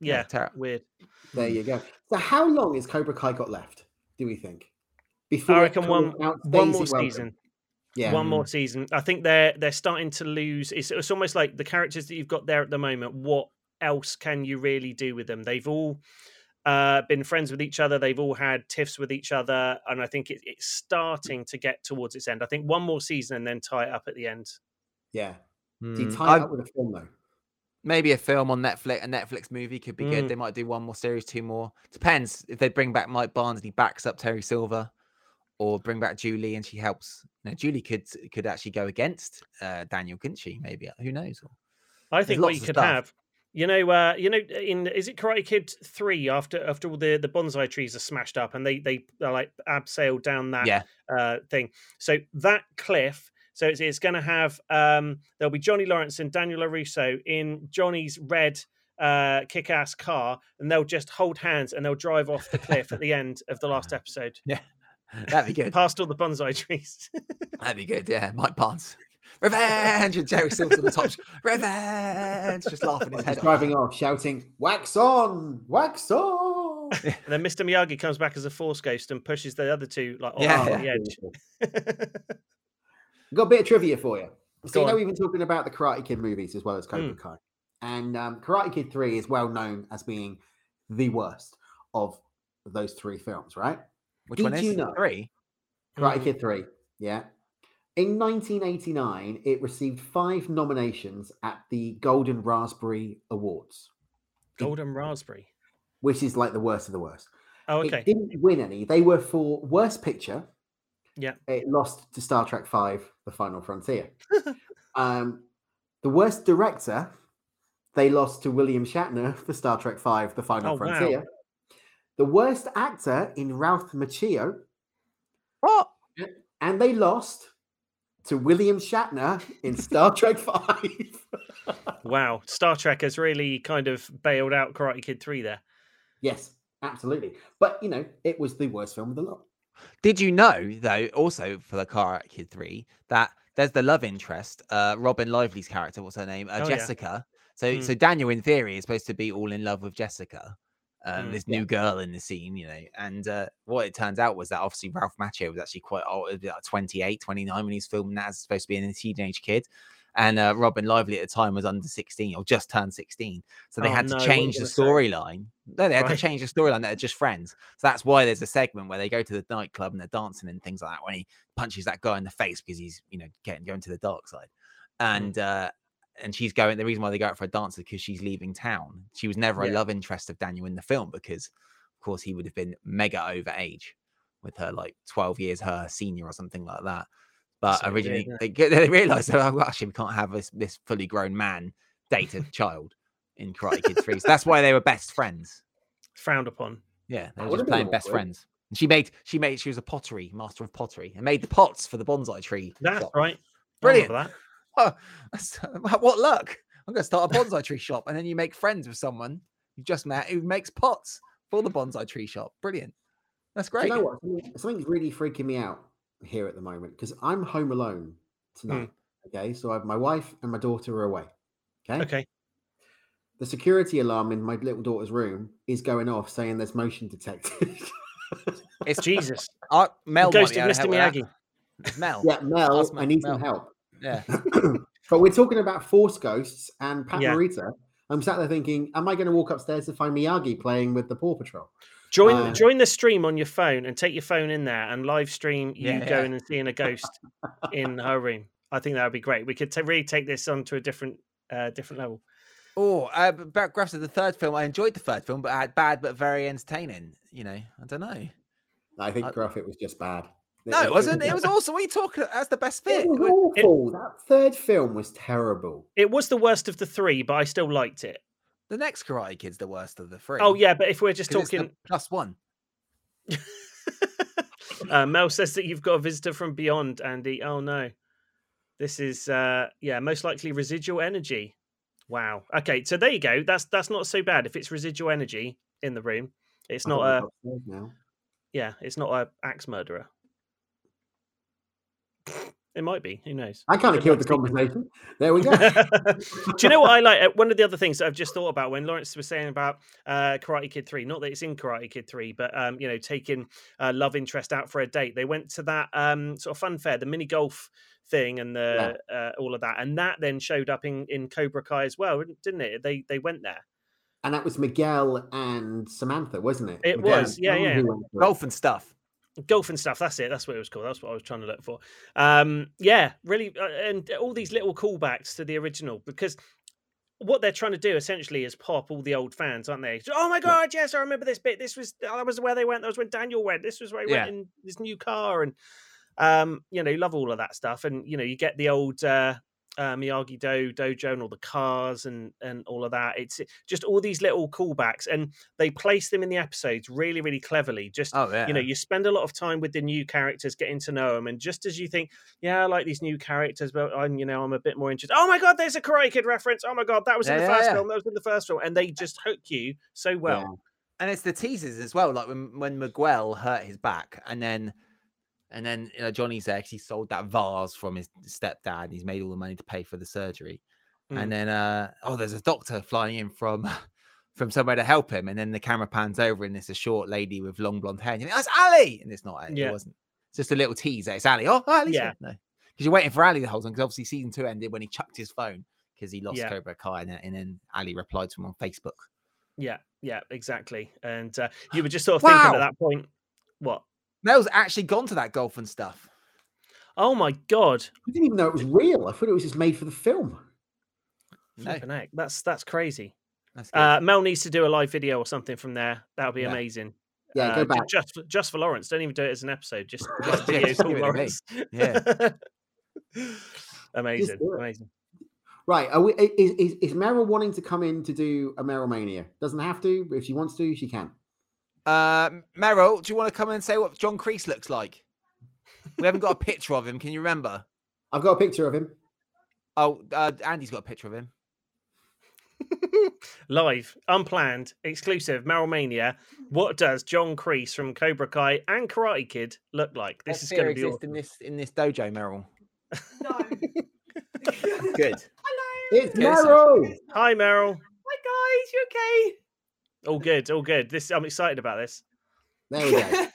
B: yeah,
C: terrible.
B: weird.
A: There you go. So, how long is Cobra Kai got left? Do we think? Before
B: I reckon one one more
A: Welcome?
B: season.
A: Yeah.
B: One more season. I think they're they're starting to lose. It's, it's almost like the characters that you've got there at the moment. What else can you really do with them? They've all uh, been friends with each other. They've all had tiffs with each other, and I think it, it's starting to get towards its end. I think one more season and then tie it up at the end.
A: Yeah. Do you
C: Mm,
A: tie it up with a film though?
C: maybe a film on Netflix, a Netflix movie could be
B: Mm.
C: good. They might do one more series, two more. Depends if they bring back Mike Barnes and he backs up Terry Silver, or bring back Julie and she helps. Now Julie could could actually go against uh, Daniel, couldn't she? Maybe who knows?
B: I think what you could
C: stuff.
B: have, you know, uh, you know, in is it Karate Kid three? After after all the the bonsai trees are smashed up and they they are like abseil down that
C: Yeah.
B: uh, thing. So that cliff. So it's, it's going to have um, there'll be Johnny Lawrence and Daniel Larusso in Johnny's red uh, kick-ass car, and they'll just hold hands and they'll drive off the cliff at the end of the last episode,
C: That'd be good.
B: past all the bonsai trees.
C: That'd be good. Yeah, Mike Barnes. Revenge and Terry Silver on the top. Revenge, just laughing his
A: He's
C: head off.
A: driving off, shouting, "Wax on, wax on!"
B: and then Mr. Miyagi comes back as a force ghost and pushes the other two like off
C: Yeah.
B: the edge.
A: Got a bit of trivia for you. So
B: Go
A: you know
B: on.
A: we've been talking about the Karate Kid movies as well as Cobra
B: Mm.
A: Kai, and um, Karate Kid Three is well known as being the worst of those three films, right?
C: Which
A: Did
C: one is
A: you know-
C: three?
A: Karate
B: Mhm.
A: Kid 3, yeah. In 1989, it received five nominations at the Golden Raspberry Awards,
B: Golden Raspberry.
A: which is like the worst of the worst.
B: Oh,
A: It
B: okay.
A: didn't win any. They were for Worst Picture.
B: Yeah.
A: It lost to Star Trek 5, The Final Frontier. um, the Worst Director, they lost to William Shatner for Star Trek 5, The Final
B: Oh, wow.
A: Frontier. The Worst Actor in Ralph Macchio,
C: What?
A: and they lost to William Shatner in Star Trek Five.
B: Wow, Star Trek has really kind of bailed out Karate Kid Three there.
A: yes, absolutely. But you know, it was the worst film of the lot.
C: Did you know though? Also for the Karate Kid three, that there's the love interest, uh, Robin Lively's character. What's her name? Uh,
B: Oh, yeah.
C: Jessica. So
B: Mm.
C: so Daniel, in theory, is supposed to be all in love with Jessica. Um,
B: Mm,
C: this
A: yeah.
C: new girl in the scene, you know, and uh, what it turns out was that obviously Ralph Macchio was actually quite old, like 28, 29 when he's filming that as supposed to be a teenage kid. And uh, Robin Lively at the time was under 16 or just turned 16. So they
B: Oh,
C: had to
B: what
C: change the storyline. No, they had
B: Right.
C: to change the storyline. They're just friends. So that's why there's a segment where they go to the nightclub and they're dancing and things like that when he punches that guy in the face because he's, you know, getting going to the dark side. And uh and she's going the reason why they go out for a dance is because she's leaving town. She was never a love interest of Daniel in the film because of course he would have been mega over age with her like 12 years her senior or something like that. But
B: So
C: originally
B: it?
C: they, they realized that oh, actually we can't have this this fully grown man date a child in Karate Kid 3. So that's why they were best friends.
B: Frowned upon.
C: Yeah, they were just playing best
A: awkward.
C: friends. And she made she made she was a pottery master of pottery and made the pots for the bonsai tree.
B: That's
C: shop.
B: right.
C: Brilliant.
B: that.
C: Oh, what luck! I'm going to start a bonsai tree shop, and then you make friends with someone you just met who makes pots for the bonsai tree shop. Brilliant. That's great.
A: you know what? Something- Something's really freaking me out here at the moment because I'm home alone tonight. Okay, so I have my wife and my daughter are away. Okay.
B: Okay.
A: The security alarm in my little daughter's room is going off, saying there's motion detected.
C: It's
B: Jesus.
C: Uh, Mel
B: Ghost of Mr.
C: help with that.
B: Miyagi.
C: Mel.
A: yeah, Mel,
C: Ask
A: I need
C: Mel.
A: some help.
C: Yeah.
A: but we're talking about Force Ghosts and Pat
B: Yeah.
A: Morita. I'm sat there thinking, am I going to walk upstairs to find Miyagi playing with the Paw Patrol?
B: Join
A: Uh,
B: join the stream on your phone and take your phone in there and live stream you
C: Yeah, yeah.
B: going and seeing a ghost in her room. I think that would be great. We could ta- really take this on to a different uh, different level.
C: Oh, uh, but Brett Graff said the third film. I enjoyed the third film, but I had bad but very entertaining. You know, I don't know.
A: I think
C: I-
A: Gruffit was just bad.
C: No, it wasn't. It was awesome. What are you talking? That's the best bit.
A: It was
B: It-
A: awful. that third film was terrible.
B: It was the worst of the three, but I still liked it.
C: The next Karate Kid's the worst of the three.
B: Oh yeah, but if we're just
C: 'cause it's
B: talking,
C: plus one.
B: uh, Mel says that you've got a visitor from beyond, Andy. Oh no, this is uh, yeah, most likely residual energy. Wow. Okay, so there you go. That's that's not so bad. If it's residual energy in the room, it's not a
A: we got upstairs now.
B: yeah, it's not a axe murderer. It might be. Who knows?
A: I kind of killed the
B: luck, Stephen.
A: conversation. There we go.
B: Do you know what I like? Uh, One of the other things that I've just thought about when Lawrence was saying about uh, Karate Kid Three, not that it's in Karate Kid Three, but um, you know, taking uh, love interest out for a date. They went to that um, sort of fun fair, the mini golf thing, and the uh, all of that, and that then showed up in in Cobra Kai as well, didn't it? They they went there.
A: and that was Miguel and Samantha, wasn't it?
B: It
A: Miguel
B: was, yeah, yeah.
A: who went for it.
C: Golf and stuff.
B: Golf and stuff. That's it. That's what it was called. That's what I was trying to look for. Um, yeah, really, uh, and all these little callbacks to the original because what they're trying to do essentially is pop all the old fans, aren't they? Oh my god, yes, I remember this bit. This was that was where they went. That was when Daniel went. This was where he
C: Yeah.
B: went in his new car, and um, you know, love all of that stuff. And you know, you get the old. Uh, uh, Miyagi Do dojo and all the cars and and all of that. It's just all these little callbacks, and they place them in the episodes really, really cleverly. Just
C: Oh yeah.
B: you know you spend a lot of time with the new characters getting to know them and just as you think yeah i like these new characters but i'm you know i'm a bit more interested oh my god there's a karate kid reference oh my god that was in
C: Yeah,
B: the
C: yeah,
B: first film that was in the first film and they just hook you so well
C: and it's the teasers as well. Like when when Miguel hurt his back, and then and then you know, Johnny's there 'cause he sold that vase from his stepdad. And he's made all the money to pay for the surgery,
B: Mm.
C: and then uh oh, there's a doctor flying in from from somewhere to help him, and then the camera pans over, and it's a short lady with long blonde hair. And you think, that's Ali, and it's not. It wasn't. It's just a little teaser. It's Ali. Oh, Ali's
B: Yeah.
C: no, because you're waiting for Ali the whole time. Because obviously season two ended when he chucked his phone because he lost
B: Yeah.
C: Cobra Kai, and, then- and then Ali replied to him on Facebook.
B: yeah yeah exactly and uh, you were just sort of thinking at that point what
C: Mel's actually gone to that golf and stuff.
B: oh my god
A: I didn't even know it was real. I thought it was just made for the film.
C: No,
B: that's that's crazy
C: that's
B: uh mel needs to do a live video or something from there that would be
C: Yeah.
B: amazing
A: Yeah,
B: Uh,
A: go back.
B: just for, just for Lawrence. Don't even do it as an episode. Just, just video
C: just
B: called
C: it to.
B: Lawrence.
C: Yeah.
B: amazing, amazing.
A: Right. Are we, is, is, is Meryl wanting to come in to do a Meryl Mania? Doesn't have to, but if she wants to, she can.
C: Uh, Meryl, do you want to come and say what John Kreese looks like? We haven't got a picture of him. Can you remember?
A: I've got a picture of him.
C: Oh, uh, Andy's got a picture of him.
B: Live, unplanned, exclusive, Meryl Mania. What does John Kreese from Cobra Kai and Karate Kid look like? This
C: Does
B: is
C: fear
B: going to be
C: exist in
B: awesome.
C: this in this dojo, Meryl.
E: No.
C: Good.
E: Hello.
A: It's
C: Yes, yes.
A: Meryl.
B: Hi, Meryl.
E: Hi guys, you okay?
B: All good, all good. This I'm excited about this.
A: There we go.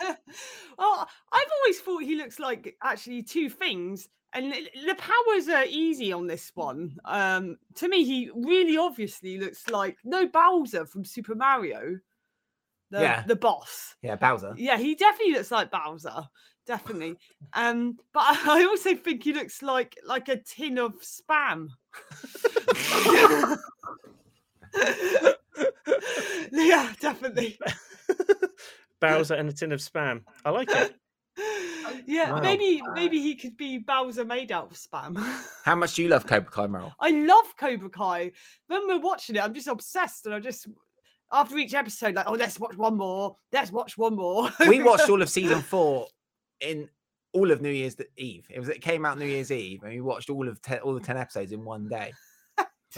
E: well, I've always thought he looks like actually two things, and the the powers are easy on this one. Um, to me, he really obviously looks like no Bowser from Super Mario, the
C: Yeah.
E: the boss.
C: Yeah, Bowser.
E: Yeah, he definitely looks like Bowser, definitely. Um, but I also think he looks like like a tin of spam. yeah, definitely.
B: Bowser and a tin of spam. I like it.
E: Yeah,
B: Wow.
E: maybe maybe he could be Bowser made out of spam.
C: How much do you love Cobra Kai, Meryl?
E: I love Cobra Kai. When we're watching it, I'm just obsessed, and I just after each episode, like, oh, let's watch one more. Let's watch one more.
C: We watched all of season four in all of New Year's Eve. It was it came out New Year's Eve, and we watched all of ten, all the ten episodes in one day.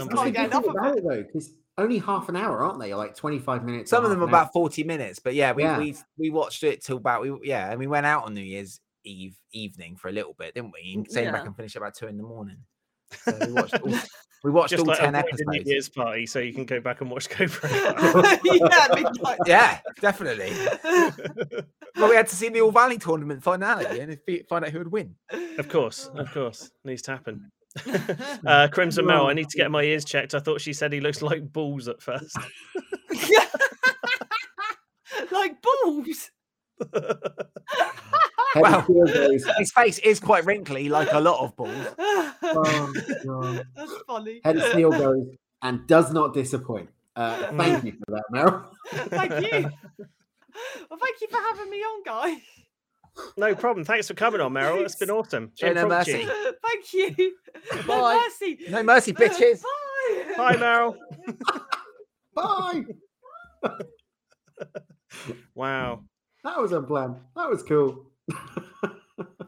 E: Just can't get enough of
A: about
E: it.
A: it though, because only half an hour, aren't they? Like 25 minutes.
C: Some of them
A: half
C: are
A: hour.
C: about forty minutes, but yeah, we
A: Yeah.
C: we we watched it till about we yeah, and we went out on New Year's Eve evening for a little bit, didn't we? And came back
E: Yeah.
C: and finished about two in the morning. So we watched all, we watched
B: Just
C: all
B: like
C: ten
B: avoid the New. Year's party, so you can go back and watch Cobra.
E: Yeah, midnight.
C: Yeah, definitely. Well, we had to see the All Valley tournament finale and find out who would win.
B: of course, of course, needs to happen. Uh, Crimson Mel, I need to get my ears checked. I thought she said he looks like balls at first.
E: like balls.
A: Head
C: Wow.
A: and Steel goes,
C: His face is quite wrinkly, like a lot of balls.
A: "Oh, God."
E: That's funny.
A: Head of Steel goes and does not disappoint. Uh, thank you for that, Meryl.
E: Thank you. Well, thank you for having me on, guys.
B: No problem. Thanks for coming on, Meryl. It's been awesome.
C: Show no
B: Impromptu.
C: mercy.
E: Thank you. No
C: Bye.
E: mercy.
C: No mercy, bitches.
E: Bye.
B: Hi, Meryl.
A: Bye.
B: Wow,
A: That was unplanned. That was cool.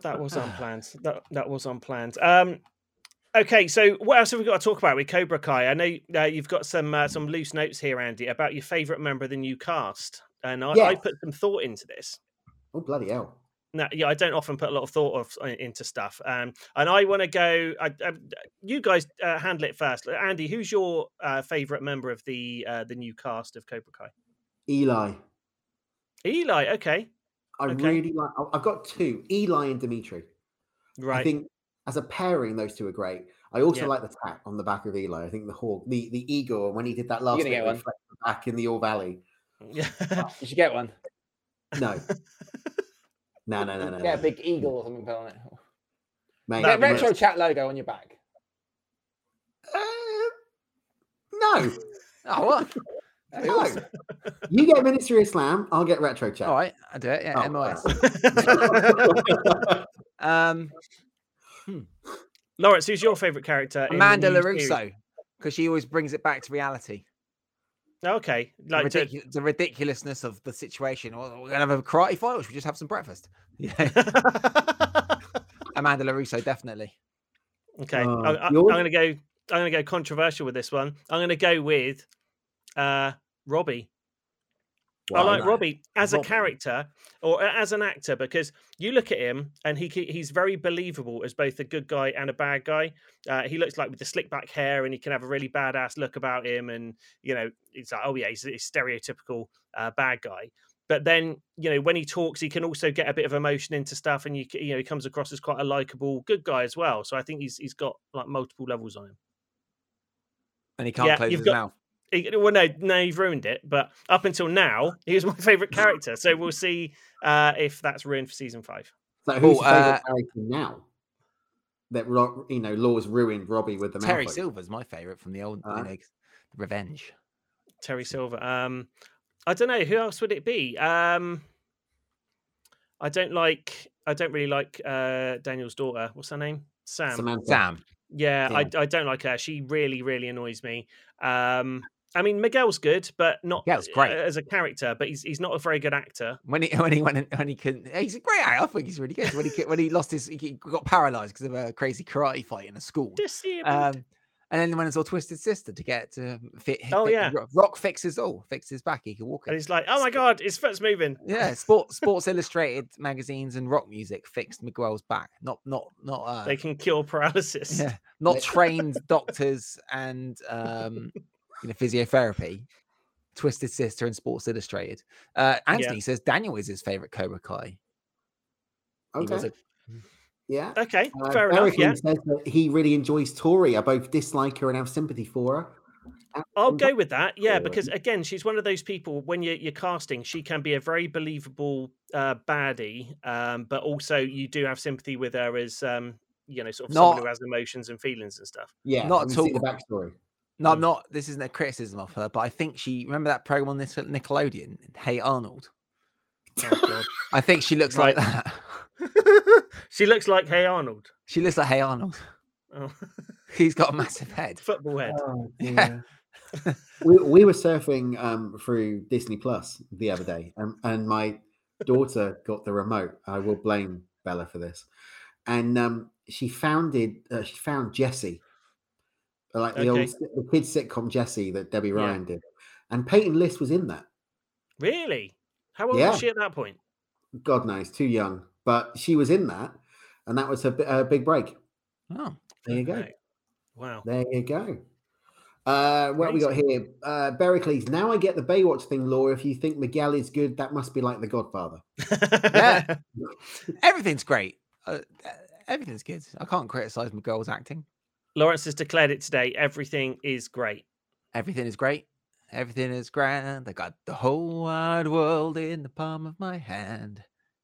B: that was unplanned. That that was unplanned. Um, okay, so what else have we got to talk about with Cobra Kai? I know uh, you've got some uh, some loose notes here, Andy, about your favourite member of the new cast, and I, I put some thought into this.
A: oh, bloody hell.
B: No, yeah, I don't often put a lot of thought of uh, into stuff, um, and I want to go. I, I, you guys uh, handle it first, Andy. Who's your uh, favorite member of the uh, the new cast of Cobra Kai?
A: Eli.
B: Eli. Okay,
A: I
B: Okay.
A: really like. I- I've got two Eli and Dimitri.
B: Right.
A: I think as a pairing, those two are great. I also
B: Yeah.
A: like the tat on the back of Eli. I think the hawk, the the eagle, when he did that last bit
C: get
A: where he
C: one?
A: back in the All Valley.
B: Yeah.
C: You should get one.
A: No, no, no, no, no.
C: Get a
A: no.
C: big eagle or something put on it.
A: Mate,
B: That'd
C: Get
B: be
A: let's-
C: retro chat logo on your back.
A: Uh, no,
C: Oh what?
A: No.
C: awesome.
A: you get Ministry of Slam, I'll get retro chat.
C: All right, I do it. Yeah,
A: Oh,
C: MOS.
A: wow.
C: Um,
B: Lawrence, who's your favorite character?
C: Amanda? Larusso, because she always brings it back to reality.
B: Okay,
C: The,
B: like to-
C: the ridiculousness of the situation. Well, we're gonna have a karate fight, or should we just have some breakfast? Yeah, Amanda Larusso, definitely.
B: okay.
A: Uh,
B: I, am going to go. I'm going to go controversial with this one. I'm going to go with uh, Robbie. I like
A: no.
B: Robbie as a character or as an actor because you look at him and he he's very believable as both a good guy and a bad guy. Uh, he looks like with the slick back hair and he can have a really badass look about him, and you know it's like oh yeah, he's a stereotypical uh, bad guy. But then you know when he talks, he can also get a bit of emotion into stuff, and you you know he comes across as quite a likable good guy as well. So I think he's he's got like multiple levels on him.
C: And he can't
B: Yeah,
C: close his
B: got-
C: mouth.
B: He- Well, no, no, you've ruined it. But up until now, he was my favorite character. So we'll see uh, if that's ruined for season five.
A: So who's
C: Oh,
A: your favorite
C: uh,
A: character now? That Ro- you know, Law's ruined Robbie with the
C: Terry
A: mouth?
C: Silver's my favorite from the old
A: Uh-huh.
C: you know, Revenge.
B: Terry Silver. Um, I don't know who else would it be. Um, I don't like. I don't really like uh, Daniel's daughter. What's her name? Sam.
A: Samantha.
C: Sam.
B: Yeah, I, I don't like her. She really, really annoys me. Um, I mean, Miguel's good, but not
C: Miguel's great.
B: uh, as a character. But he's he's not a very good actor.
C: When he when he went in, when he couldn't, he's a great actor. I think he's really good. When he when he lost his, he got paralyzed because of a crazy karate fight in a school. Um, and then when it's all twisted sister to get to fit.
B: Oh,
C: fit-
B: yeah.
C: Rock- fixes all, fixes his back. He can walk.
B: and he's like, "Oh my god, his foot's moving."
C: Yeah, Sport, Sports Illustrated magazines and rock music fixed Miguel's back. Not not not. Uh,
B: They can cure paralysis.
C: yeah, not trained doctors and um, you know physiotherapy. Twisted Sister and Sports Illustrated. Uh, Anthony says Daniel is his favorite Cobra Kai.
A: Okay. Yeah.
B: Okay,
A: Uh,
B: fair enough. Yeah,
A: says that he really enjoys Tory. I both dislike her and have sympathy for her.
B: I'll go with that. Yeah,
A: Alright.
B: because again, she's one of those people. When you're, you're casting, she can be a very believable uh, baddie, um, but also you do have sympathy with her as um, you know, sort of someone who has emotions and feelings and stuff.
A: Yeah,
C: Not
A: we
C: at
A: see the backstory.
C: No, I'm
B: Mm.
C: not. This isn't a criticism of her, but I think she remember that program on this Nickelodeon, Hey Arnold.
B: Oh,
C: I think she looks like that.
B: She looks like Hey Arnold.
C: She looks like Hey Arnold.
B: Oh,
C: He's got a massive head.
B: football head.
A: Oh,
C: Yeah.
A: dear. we, we were surfing um, through Disney Plus the other day, and, and my daughter got the remote. I will blame Bella for this, and um, she founded uh, she found Jessie, like the
B: Okay.
A: old the kids sitcom Jessie that Debby
B: Yeah.
A: Ryan did, and Peyton List was in that.
B: Really? How old
A: Yeah.
B: was she at that point?
A: God knows, too young, but she was in that, and that was her, her big break.
C: Oh,
A: There you go.
B: Wow.
A: There you go. Uh, what we got here? Uh, Bericles. Now I get the Baywatch thing, Laura. If you think Miguel is good, that must be like The Godfather.
C: Yeah. everything's great. Uh, uh, everything's good. I can't criticize Miguel's acting.
B: Lawrence has declared it today. Everything is great.
C: Everything is great. Everything is grand. I got the whole wide world in the palm of my hand.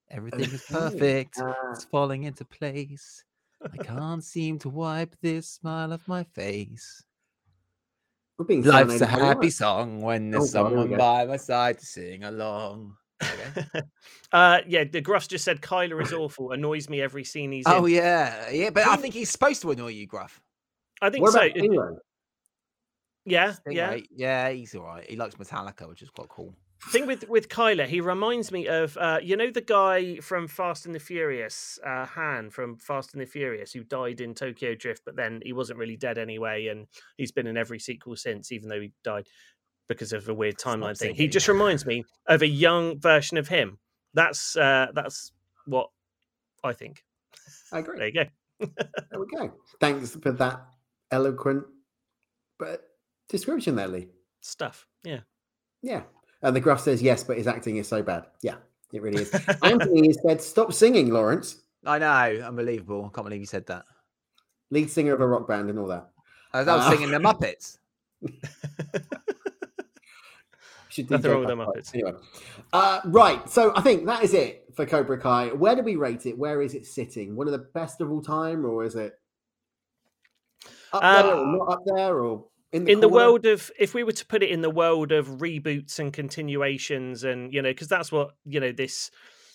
C: Everything is perfect. It's falling into place. I can't seem to wipe this smile off my face.
A: we're being
C: Life's a happy
A: Lawrence.
C: song when there's
A: Oh, God, here we
C: someone
A: go.
C: by my side to sing along. Okay.
B: uh, yeah, the Gruff just said Kyler is awful. Annoys me every scene he's
C: oh
B: in.
C: yeah, yeah. But I think he's supposed to annoy you, Gruff.
B: I think
A: What
B: so.
A: about?
B: Yeah, yeah.
C: Stingray, yeah, he's all right. He likes Metallica, which is quite cool.
B: thing with with Kyler, he reminds me of uh, you know the guy from Fast and the Furious, uh, Han from Fast and the Furious, who died in Tokyo Drift, but then he wasn't really dead anyway, and he's been in every sequel since, even though he died because of a weird timeline thing. He just reminds me of a young version of him. That's uh, that's what I think.
A: I agree.
B: There you go.
A: There we go. Thanks for that eloquent but description there, Lee.
B: Stuff. Yeah.
A: Yeah. And the Gruff says yes, but his acting is so bad. Yeah, it really is. Anthony has said, "Stop singing, Lawrence."
C: I know, unbelievable. I can't believe you said that.
A: Lead singer of a rock band and all that.
C: I was, I was
A: Uh,
C: singing the Muppets.
A: Should do
B: Nothing wrong with
A: Joe
B: the Muppets.
A: Anyway, uh, right. So I think that is it for Cobra Kai. Where do we rate it? Where is it sitting? One of the best of all time, or is it up there, or
B: Um,
A: not up there, or in the
B: in the world of if we were to put it in the world of reboots and continuations and you know because that's what you know this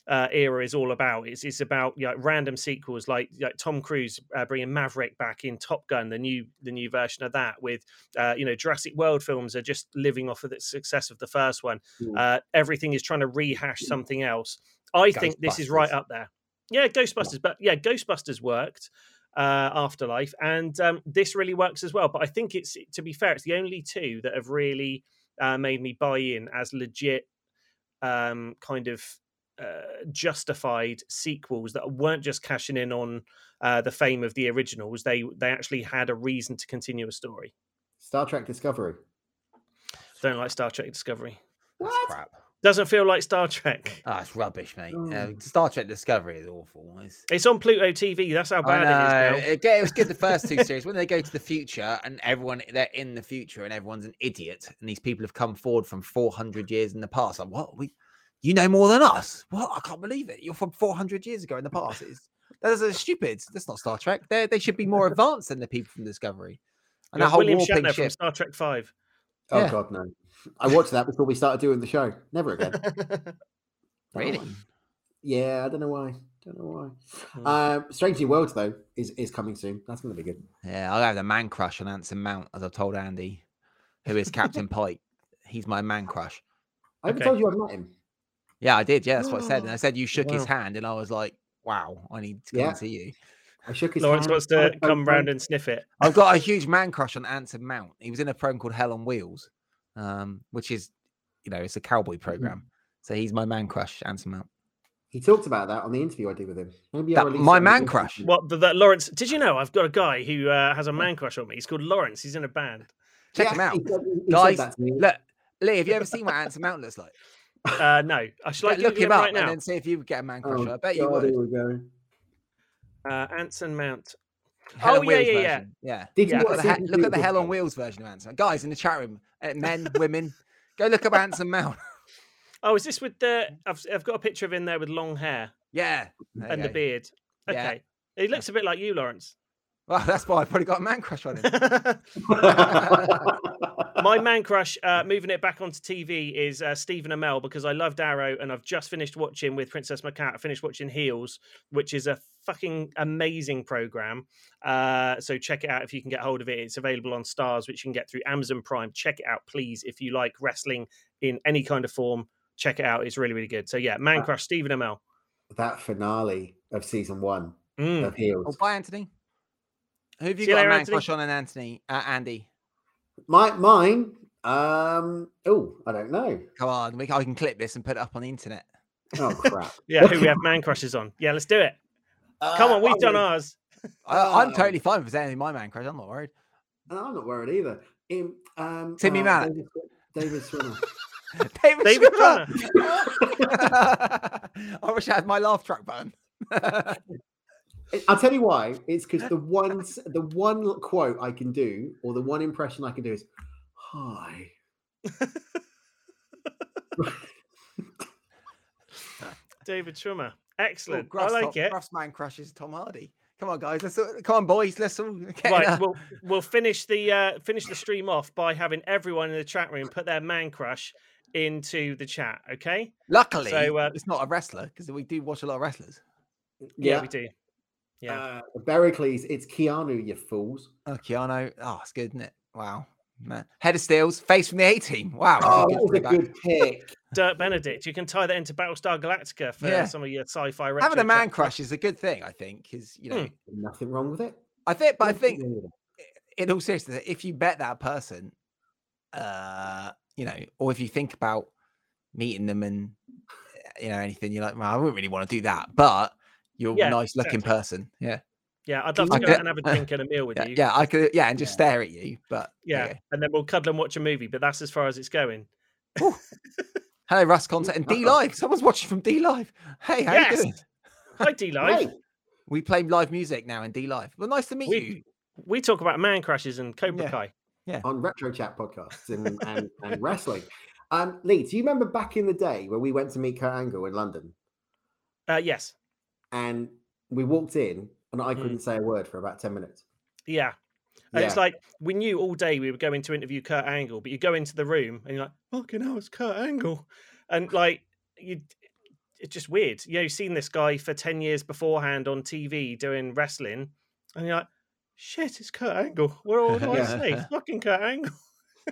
B: uh, era is all about. It's, it's about you know, random sequels like, like tom cruise uh, bringing maverick back in top gun the new the new version of that with uh, you know jurassic world films are just living off of the success of the first one.
A: Mm.
B: uh, everything is trying to rehash something else. I think this is right up there. Yeah ghostbusters but yeah ghostbusters worked uh, Afterlife, and um, this really works as well. But I think it's to be fair, it's the only two that have really uh, made me buy in as legit, um, kind of uh, justified sequels that weren't just cashing in on uh, the fame of the originals. They they actually had a reason to continue a story.
A: Star Trek Discovery.
B: Don't like Star Trek Discovery.
C: That's crap.
B: Doesn't feel like Star Trek.
C: Ah, it's rubbish, mate. Uh,
A: Mm.
C: Star Trek Discovery is awful. It's,
B: It's on Pluto TV. That's how bad it is now.
C: It, it was good the first two series. When they go to the future and everyone they're in the future and everyone's an idiot and these people have come forward from 400 years in the past. Like, what? We, you know more than us? What? I can't believe it. You're from 400 years ago in the past. It's, those are stupid. That's not Star Trek. They they should be more advanced than the people from Discovery. And
B: You
C: that whole
B: William
C: warping
B: Shatner from
C: ship.
B: Star Trek Five.
A: Oh
C: Yeah.
A: God, no! I watched that before we started doing the show. Never again.
C: Really?
A: Yeah, I don't know why. Don't know why.
B: Hmm.
A: Uh, Strange New Worlds though is is coming soon. That's going to be good.
C: Yeah, I'll have the man crush on Anson Mount, as I've told Andy. who is Captain Pike. He's my man crush.
A: I haven't
B: Okay.
A: told you I've met him.
C: Yeah, I did. Yeah, that's what I said. And I said you shook his hand, and I was like, "Wow, I need to come
A: Yeah.
C: and see you."
A: I shook his
B: Lawrence
A: hand.
B: wants to come
A: call.
B: round and sniff it.
C: I've got a huge man crush on Anson Mount. He was in a program called Hell on Wheels, um, which is, you know, it's a cowboy program. So he's my man crush, Anson Mount.
A: He talked about that on the interview I did with him. Maybe
C: That- my
A: it on the
C: man crush.
B: What the, that Lawrence? Did you know I've got a guy who uh, has a man crush on me? He's called Lawrence. He's in a band.
C: Check
A: Yeah,
C: him out,
A: he said- he
C: guys.
A: that to me.
C: Look, Lee, have you ever seen what Anson Mount looks like?
B: Uh, no, I should like
C: Yeah, look him
B: him
C: up
B: right now.
C: and then see if you would get a man crush.
A: Oh,
C: I bet you
A: God,
C: would.
A: Here we go.
B: Uh, Anson Mount.
C: Hell
B: Oh,
C: on
B: yeah,
C: Wheels
B: yeah, yeah.
C: version. yeah.
A: Did
B: Yeah.
C: Look at, the, look at the Hell on Wheels version of Anson. Guys in the chat room, uh, men, women, go look up Anson Mount.
B: Oh, is this with the? I've, I've got a picture of him there with long hair
C: Yeah. there
B: and the
C: go.
B: beard.
C: Yeah.
B: Okay, he looks a bit like you, Lawrence.
C: Well, that's why I probably got a man crush on him.
B: My man crush, uh, moving it back onto TV, is uh, Stephen Amell because I loved Arrow and I've just finished watching with Princess McCat. I finished watching Heels, which is a fucking amazing program. Uh, so check it out if you can get hold of it. It's available on Starz, which you can get through Amazon Prime. Check it out, please, if you like wrestling in any kind of form. Check it out; it's really, really good. So yeah, man crush, Stephen Amell.
A: that finale of season one
B: Mm.
A: of Heels.
C: Oh, bye, Anthony. Who have you
B: See you
C: got
B: later,
C: a man
B: Anthony.
C: crush on, and Anthony? Uh, Andy.
A: My mine. Um. Oh, I don't know.
C: Come on, we, I can clip this and put it up on the internet.
A: Oh crap.
B: Yeah, who we have man crushes on? Yeah, let's do it. Come
A: Uh,
B: on, we've
A: I'm
B: done
A: gonna-
B: ours.
C: I, I'm
A: Um,
C: totally fine with saying my man crush. I'm not worried.
A: No, I'm not worried either. In, um,
C: Timmy
A: uh,
C: Mallett.
A: David, David Schwimmer.
C: David,
B: David
C: Schwimmer!
B: Schwimmer.
C: I wish I had my laugh track button.
A: I'll tell you why. It's because the one the one quote I can do, or the one impression I can do is, "Hi."
B: David Schwimmer. Excellent. I like
C: top-
B: it.
C: Gruff's man crush is Tom Hardy. Come on, guys. Let's come on, boys. Let's all get
B: Right, we'll we'll finish the uh, finish the stream off by having everyone in the chat room put their man crush into the chat. Okay?
C: Luckily,
B: So, uh,
C: it's not a wrestler because we do watch a lot of wrestlers.
B: Yeah, we do. Yeah.
A: Uh, Bericles, it's Keanu, you fools.
C: Oh, Keanu. Oh, it's good, isn't it? Wow. Man. Head of Steels, face from the A team. Wow.
A: Oh,
C: good
A: that was a good pick.
B: Dirk Benedict. You can tie that into Battlestar Galactica for
C: Yeah.
B: some of your sci-fi. retro
C: Having a man
B: chat.
C: crush is a good thing, I think, because you know,
B: Hmm.
A: Nothing wrong with it.
C: I think, but I think
A: wrong with it.
C: in all seriousness, if you bet that person, uh, you know, or if you think about meeting them and you know anything, you're like, well, I wouldn't really want to do that, but you're
B: Yeah,
C: a nice looking
B: exactly.
C: person. Yeah.
B: Yeah, I'd love
C: I
B: to go
C: could-
B: and have a drink and a meal with
C: Yeah,
B: you.
C: yeah, I could, yeah, and just
A: Yeah.
C: stare at you. But
B: Yeah,
C: yeah.
B: and then we'll cuddle and watch a movie. But that's as far as it's going.
C: Hello, Russ Content and D Live. Someone's watching from D Live. Hey, how
B: Yes.
C: you doing?
B: Hi, D Live.
A: Hey,
C: We play live music now in D Live. Well, nice to meet
B: We-
C: you.
B: We talk about man crashes and Cobra
C: Yeah.
B: Kai.
A: on retro chat podcasts and, and, and wrestling. Um, Lee, do you remember back in the day when we went to meet Kurt Angle in London
B: Uh, yes.
A: And we walked in and I
B: Mm.
A: couldn't say a word for about 10 minutes?
B: Yeah. And it's like we knew all day we were going to interview Kurt Angle, but you go into the room and you're like, fucking hell, it's Kurt Angle. And like, you, it's just weird. You know, you've seen this guy for 10 years beforehand on TV doing wrestling, and you're like, shit, it's Kurt Angle. What, what do I say? Fucking Kurt Angle.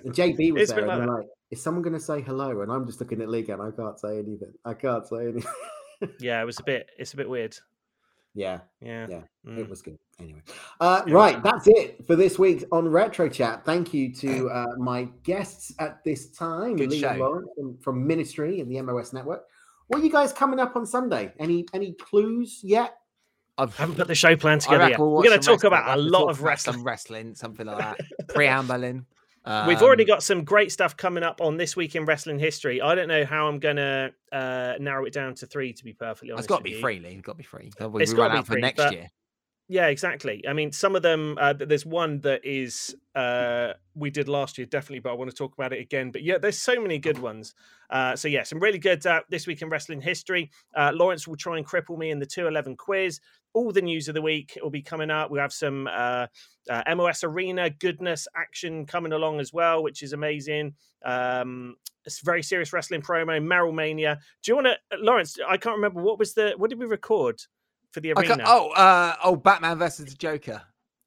A: JB was
B: It's
A: there and
B: like
A: like, is someone going to say hello? And I'm just looking at Lee and I can't say anything. I can't say anything.
B: Yeah, it was a bit, it's a bit weird.
A: yeah,
B: Yeah.
A: Yeah,
B: Mm.
A: it was good. Anyway, uh,
B: Yeah.
A: right, that's it for this week on Retro Chat. Thank you to uh, my guests at this time,
C: Good
A: Lee and
C: show.
A: Lawrence from, from Ministry and the MOS Network. What are you guys coming up on Sunday? Any any clues yet?
C: I've,
B: I haven't put the show plan together yet.
C: we'll
B: We're going to talk about a lot of wrestling.
C: Some wrestling, something like that. Preambling.
B: We've already
C: Um,
B: got some great stuff coming up on this week in wrestling history. I don't know how I'm going to uh, narrow it down to three. To be perfectly honest,
C: It's got to be free, Lee. It's got to be free.
B: It's
C: we run
B: be
C: out for next
B: but-
C: year.
B: Yeah, exactly. I mean, some of them. Uh, there's one that is uh, we did last year, definitely, but I want to talk about it again. But yeah, there's so many good ones. Uh, so yeah, some really good uh, this week in wrestling history. Uh, Lawrence will try and cripple me in the 211 quiz. All the news of the week will be coming up. We have some uh, uh, MOS Arena goodness action coming along as well, which is amazing. Um, it's very serious wrestling promo, Meryl Mania. Do you want to, Lawrence? I can't remember what was the what did we record for the arena?
C: oh, uh, oh, Batman versus the Joker.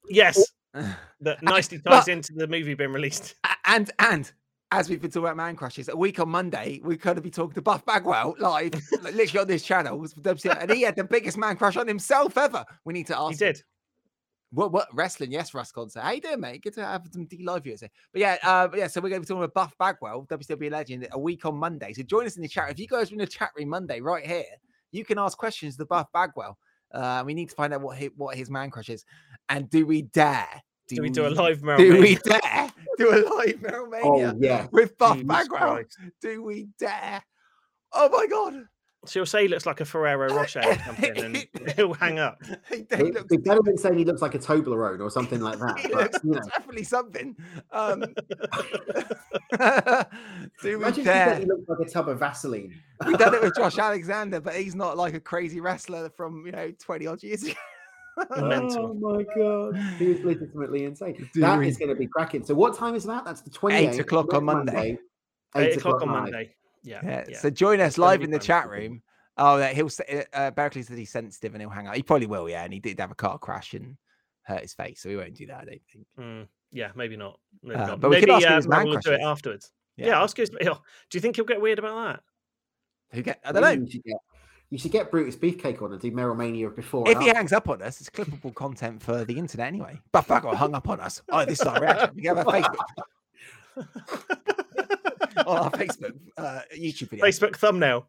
B: Yes,
C: Uh,
B: that nicely
C: but-
B: ties into the movie being released.
C: and and as we've been talking about man crushes, a week on Monday, we're going to be talking to Buff Bagwell live, like, literally on this channel, and he had the biggest man crush on himself ever. We need to ask.
B: He did.
C: What what wrestling? Yes, Russ Concert. How you doing, mate? Good to have some D live viewers here. But yeah, uh, yeah. So we're going to be talking about Buff Bagwell, WCW legend, a week on Monday. So join us in the chat. If you guys are in the chat room Monday, right here, you can ask questions to Buff Bagwell. Uh, we need to find out what his, what his man crush is, and do we dare?
B: Do, we do a live Meryl
C: Do
B: Mania?
C: we dare do a live Meryl Mania
A: Oh yeah.
C: with Buff
B: Jesus
C: Bagwell?
B: Christ.
C: Do we dare? Oh my god!
B: She'll say he looks like a Ferrero Rocher or something, and he'll hang up.
C: he, he
A: It-
C: looks,
A: It's better than saying he looks like a Toblerone or something like that.
C: he
A: But,
C: looks
A: you know,
C: definitely something. Um, do we
A: imagine
C: dare?
A: he looks like a tub of Vaseline.
C: we done it with Josh Alexander, but he's not like a crazy wrestler from you know twenty odd years ago.
B: Mental.
A: Oh my god, he is legitimately insane.
C: Do
A: That
C: we-
A: is going to be cracking. So, what time is that? That's the twenty
C: o'clock on Monday.
B: Eight o'clock on
A: live.
B: Monday. Yeah.
C: Yeah.
B: yeah.
C: So join us
B: gonna
C: live in the
B: fun.
C: chat room. Oh, yeah, he'll say, uh, Berkeley said he's sensitive and he'll hang out. He probably will, yeah. And he did have a car crash and hurt his face, so we won't do that. I don't think.
B: Mm, yeah, maybe not. Maybe,
C: Uh,
B: not.
C: but we could
B: maybe
C: ask him
B: uh,
C: his man
B: Matt will do it
C: crushes.
B: afterwards. Yeah, ask his. Do you think he'll get weird about that?
C: Who get? I don't know.
A: You should get, you should get Brutus Beefcake on and do Meryl Mania before.
C: If he
A: after.
C: hangs up on us, it's clippable content for the internet anyway. Buff Bagwell hung up on us. Oh, this is our reaction. We have a Facebook on our Facebook, uh, YouTube video.
B: Facebook thumbnail.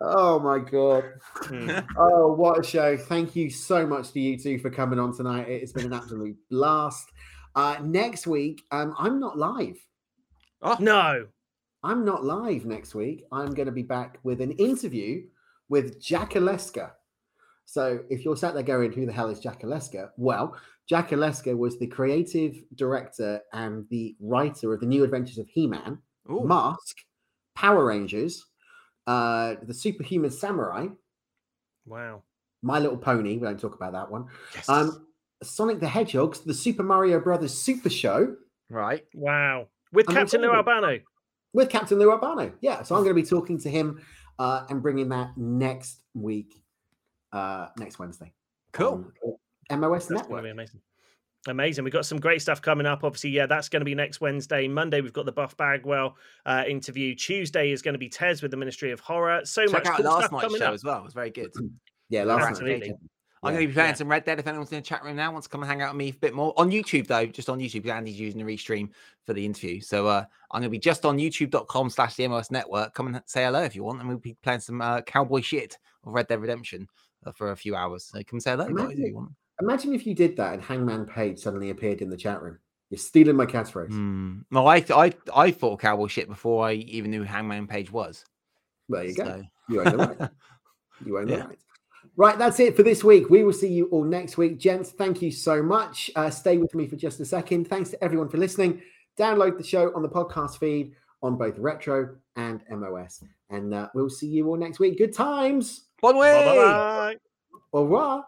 A: Oh my god.
B: Mm.
A: Oh, what a show. Thank you so much to you two for coming on tonight. It's been an absolute blast. Uh, next week, um, I'm not live.
C: Oh,
B: No.
A: I'm not live next week. I'm going to be back with an interview with Jack Olesker. So if you're sat there going, who the hell is Jack Olesker? Well, Jack Olesker was the creative director and the writer of the New Adventures of He-Man,
C: Ooh.
A: Mask, Power Rangers, uh, the Superhuman Samurai,
B: Wow.
A: My Little Pony. We don't talk about that one.
C: Yes.
A: Um, Sonic the Hedgehog's The Super Mario Brothers Super Show
C: right.
B: Wow. With
A: I'm
B: Captain Lou. Albano.
A: with Captain Lou Albano. Yeah, so I'm going to be talking to him uh, and bringing that next week, uh, next Wednesday.
C: Cool.
A: MOS
B: That's going to
A: Network.
B: be amazing. Amazing. We've got some great stuff coming up. Obviously, yeah, that's going to be next Wednesday. Monday, we've got the Buff Bagwell uh, interview. Tuesday is going to be Tez with the Ministry of Horror. So
C: Check
B: much
C: out
B: cool
C: last night's
B: coming
C: show
B: up.
C: as well. It was very good.
A: Yeah, last night.
C: I'm
A: Yeah.
C: going to be playing
B: Yeah.
C: some Red Dead if anyone's in the chat room now wants to come and hang out with me a bit more. On YouTube, though, just on YouTube, because Andy's using the restream for the interview. So uh, I'm going to be just on youtube.com slash the MOS network. Come and say hello if you want. And we'll be playing some uh, cowboy shit of Red Dead Redemption uh, for a few hours. So come say hello, guys, if
A: Imagine
C: you want.
A: Imagine if you did that and Hangman Page suddenly appeared in the chat room. You're stealing my catchphrase.
C: Hmm. No, I, I, I thought cowboy shit before I even knew who Hangman Page was.
A: There you go. You own the right. You own the
C: Yeah.
A: right. Right, that's it for this week. We will see you all next week. Gents, thank you so much. Uh, stay with me for just a second. Thanks to everyone for listening. Download the show on the podcast feed on both Retro and MOS. And uh, we'll see you all next week. Good times.
C: Bon way!
B: Bye bye.
A: Au revoir.